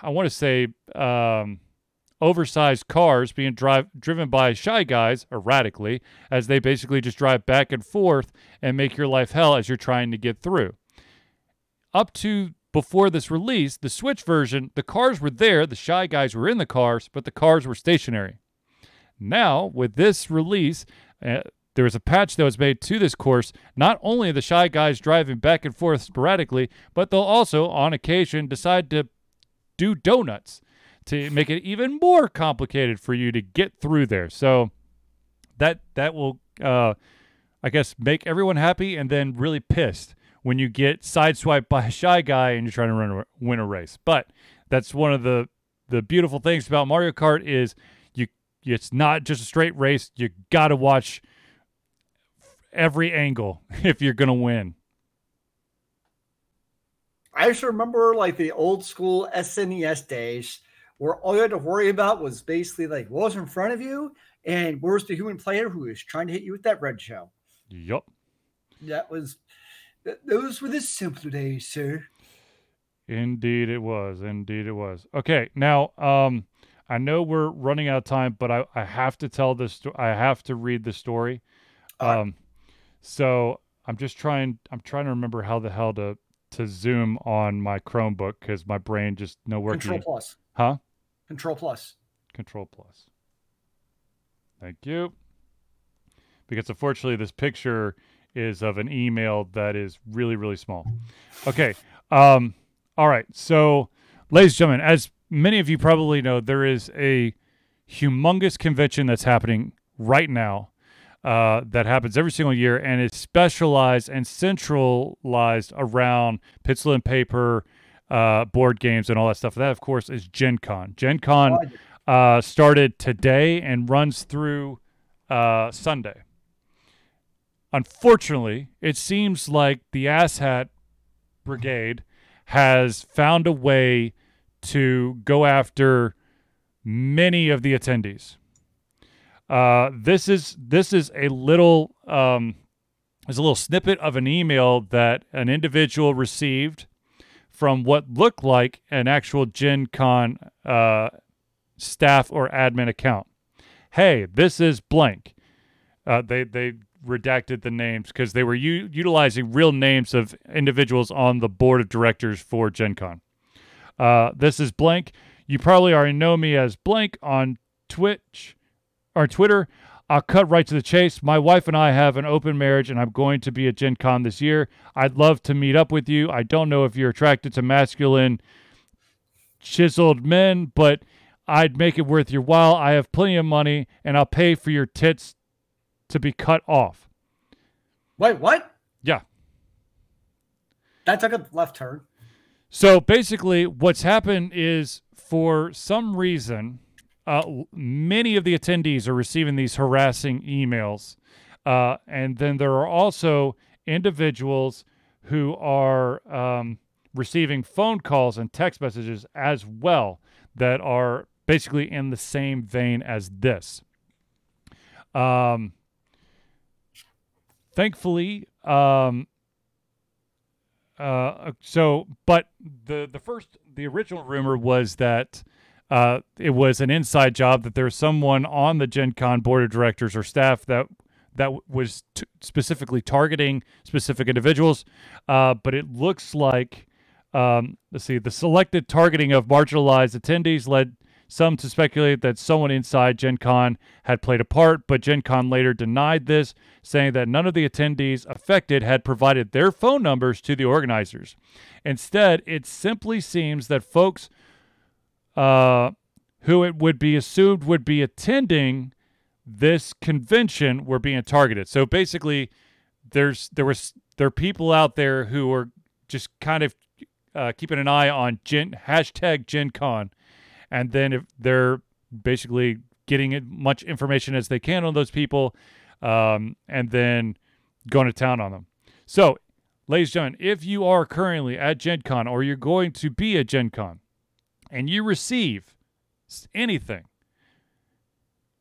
Speaker 1: I want to say um, oversized cars being drive driven by shy guys erratically as they basically just drive back and forth and make your life hell as you're trying to get through. Up to before this release, the Switch version, the cars were there, the shy guys were in the cars, but the cars were stationary. Now, with this release, uh, there was a patch that was made to this course. Not only the shy guys driving back and forth sporadically, but they'll also, on occasion, decide to do donuts to make it even more complicated for you to get through there. So that that will, uh, I guess, make everyone happy and then really pissed when you get sideswiped by a shy guy and you're trying to run a, win a race. But that's one of the the beautiful things about Mario Kart is you it's not just a straight race. You got to watch every angle if you're going to win.
Speaker 2: I just remember like the old school SNES days where all you had to worry about was basically like what was in front of you and where's the human player who is trying to hit you with that red shell.
Speaker 1: Yup.
Speaker 2: That was th- those were the simpler days, sir.
Speaker 1: Indeed it was. Indeed it was. Okay, now um I know we're running out of time, but I, I have to tell this sto- I have to read the story. Um so I'm just trying I'm trying to remember how the hell to to zoom on my Chromebook cuz my brain just no working.
Speaker 2: Control plus.
Speaker 1: Huh?
Speaker 2: Control plus.
Speaker 1: Control plus. Thank you. Because unfortunately, this picture is of an email that is really, really small. Okay. Um, all right. So, ladies and gentlemen, as many of you probably know, there is a humongous convention that's happening right now uh, that happens every single year and is specialized and centralized around pencil and paper, uh, board games, and all that stuff. That, of course, is Gen Con. Gen Con uh, started today and runs through uh, Sunday. Unfortunately, it seems like the asshat brigade has found a way to go after many of the attendees. Uh, this is this is a little um, is a little snippet of an email that an individual received from what looked like an actual Gen Con uh, staff or admin account. Hey, this is blank. Uh, they they redacted the names because they were u- utilizing real names of individuals on the board of directors for Gen Con. Uh, this is blank. You probably already know me as blank on Twitch or Twitter. I'll cut right to the chase. My wife and I have an open marriage, and I'm going to be at Gen Con this year. I'd love to meet up with you. I don't know if you're attracted to masculine, chiseled men, but I'd make it worth your while. I have plenty of money, and I'll pay for your tits to be cut off.
Speaker 2: Wait, what?
Speaker 1: Yeah.
Speaker 2: That took a left turn.
Speaker 1: So basically, what's happened is for some reason, uh, many of the attendees are receiving these harassing emails. Uh, and then there are also individuals who are um, receiving phone calls and text messages as well that are basically in the same vein as this. Um, thankfully, um, uh, so but the the first the original rumor was that uh, it was an inside job that there's someone on the Gen Con board of directors or staff that that was t- specifically targeting specific individuals. Uh, but it looks like um, let's see the selected targeting of marginalized attendees led some to speculate that someone inside Gen Con had played a part, but Gen Con later denied this, saying that none of the attendees affected had provided their phone numbers to the organizers. Instead, it simply seems that folks uh, who it would be assumed would be attending this convention were being targeted. So basically, there's there was there are people out there who are just kind of uh, keeping an eye on Gen, hashtag Gen Con and then if they're basically getting as much information as they can on those people, um, and then going to town on them. So, ladies and gentlemen, if you are currently at Gen Con or you're going to be at Gen Con and you receive anything,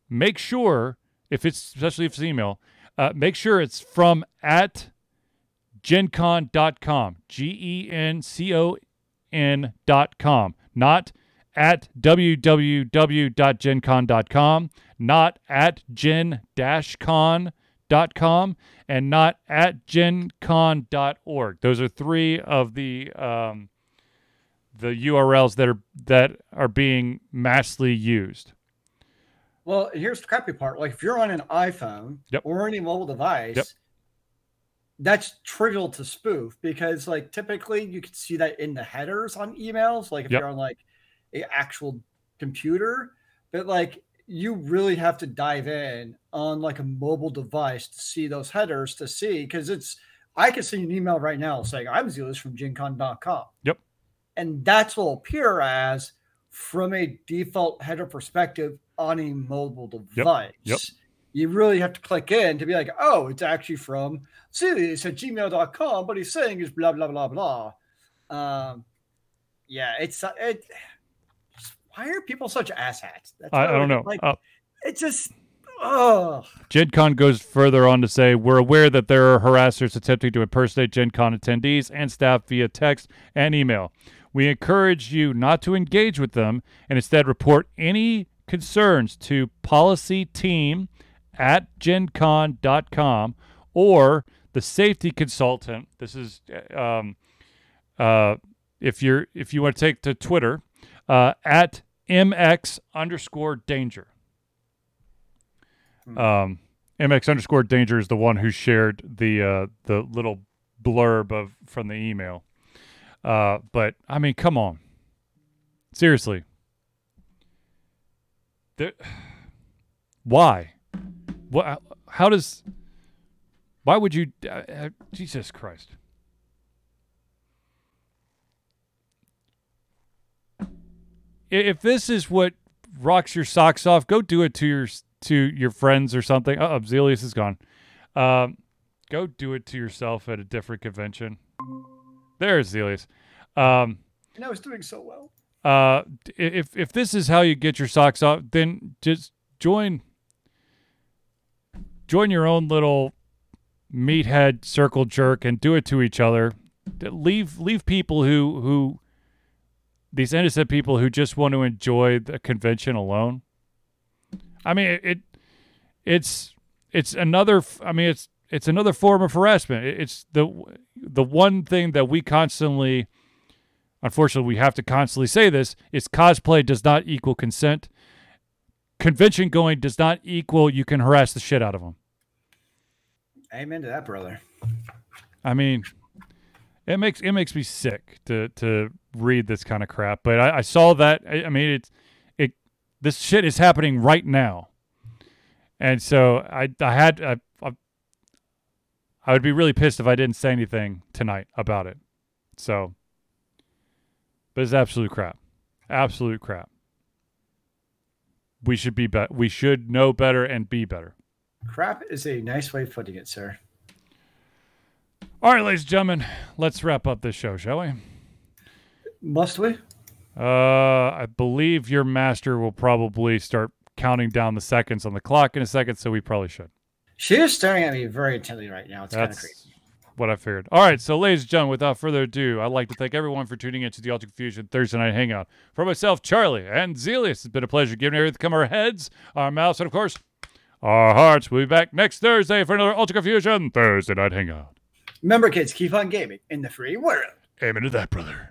Speaker 1: make sure, if it's especially if it's email, uh, make sure it's from at gencon.com, G E N C O N.com, not at www.gencon.com, not at gen-con.com, and not at gencon.org. Those are three of the um, the URLs that are that are being massively used.
Speaker 2: Well, here's the crappy part. Like if you're on an iPhone
Speaker 1: yep.
Speaker 2: or any mobile device, yep. that's trivial to spoof because like typically you can see that in the headers on emails. Like if yep. you're on like a actual computer, but like you really have to dive in on like a mobile device to see those headers to see because it's I can send an email right now saying I'm Zealous from gencon.com.
Speaker 1: Yep.
Speaker 2: And that's will appear as from a default header perspective on a mobile device.
Speaker 1: Yep. yep.
Speaker 2: You really have to click in to be like, oh, it's actually from Zealous at gmail.com, but he's saying is blah blah blah blah. Um yeah, it's it why are people such asshats?
Speaker 1: That's I, I don't know.
Speaker 2: Like, uh, it's just oh.
Speaker 1: Gen Con goes further on to say, We're aware that there are harassers attempting to impersonate Gen Con attendees and staff via text and email. We encourage you not to engage with them and instead report any concerns to policy team at gencon.com or the safety consultant. This is um, uh, if you're if you want to take to Twitter, uh, at mx underscore danger. Hmm. Um, mx underscore danger is the one who shared the uh, the little blurb of from the email. Uh, but I mean, come on, seriously. There, why? What? How does? Why would you? Uh, uh Jesus Christ. If this is what rocks your socks off, go do it to your to your friends or something. Oh, Zelius is gone. Um, go do it to yourself at a different convention. There's Zelius. Um,
Speaker 2: and I was doing so well.
Speaker 1: Uh, if if this is how you get your socks off, then just join join your own little meathead circle jerk and do it to each other. Leave leave people who who these innocent people who just want to enjoy the convention alone. I mean, it, it it's it's another. I mean, it's it's another form of harassment. It- It's the the one thing that we constantly, unfortunately, we have to constantly say this is cosplay does not equal consent. Convention going does not equal you can harass the shit out of them.
Speaker 2: Amen to that, brother.
Speaker 1: I mean, it makes it makes me sick to to read this kind of crap. But I, I saw that. I, I mean, it's it. This shit is happening right now, and so I I had I, I, I would be really pissed if I didn't say anything tonight about it. So, but it's absolute crap, absolute crap. We should be better. We should know better and be better.
Speaker 2: Crap is a nice way of putting it, sir.
Speaker 1: All right, ladies and gentlemen, let's wrap up this show, shall we?
Speaker 2: Must we?
Speaker 1: Uh, I believe your master will probably start counting down the seconds on the clock in a second, so we probably should.
Speaker 2: She is staring at me very intently right now. It's kind of creepy.
Speaker 1: what I figured. All right, so ladies and gentlemen, without further ado, I'd like to thank everyone for tuning in to the Ultra Confusion Thursday Night Hangout. For myself, Charlie, and Zelius, it's been a pleasure giving everything come our heads, our mouths, and of course, our hearts. We'll be back next Thursday for another Ultra Confusion Thursday Night Hangout.
Speaker 2: Remember, kids, keep on gaming in the free world.
Speaker 1: Amen to that, brother.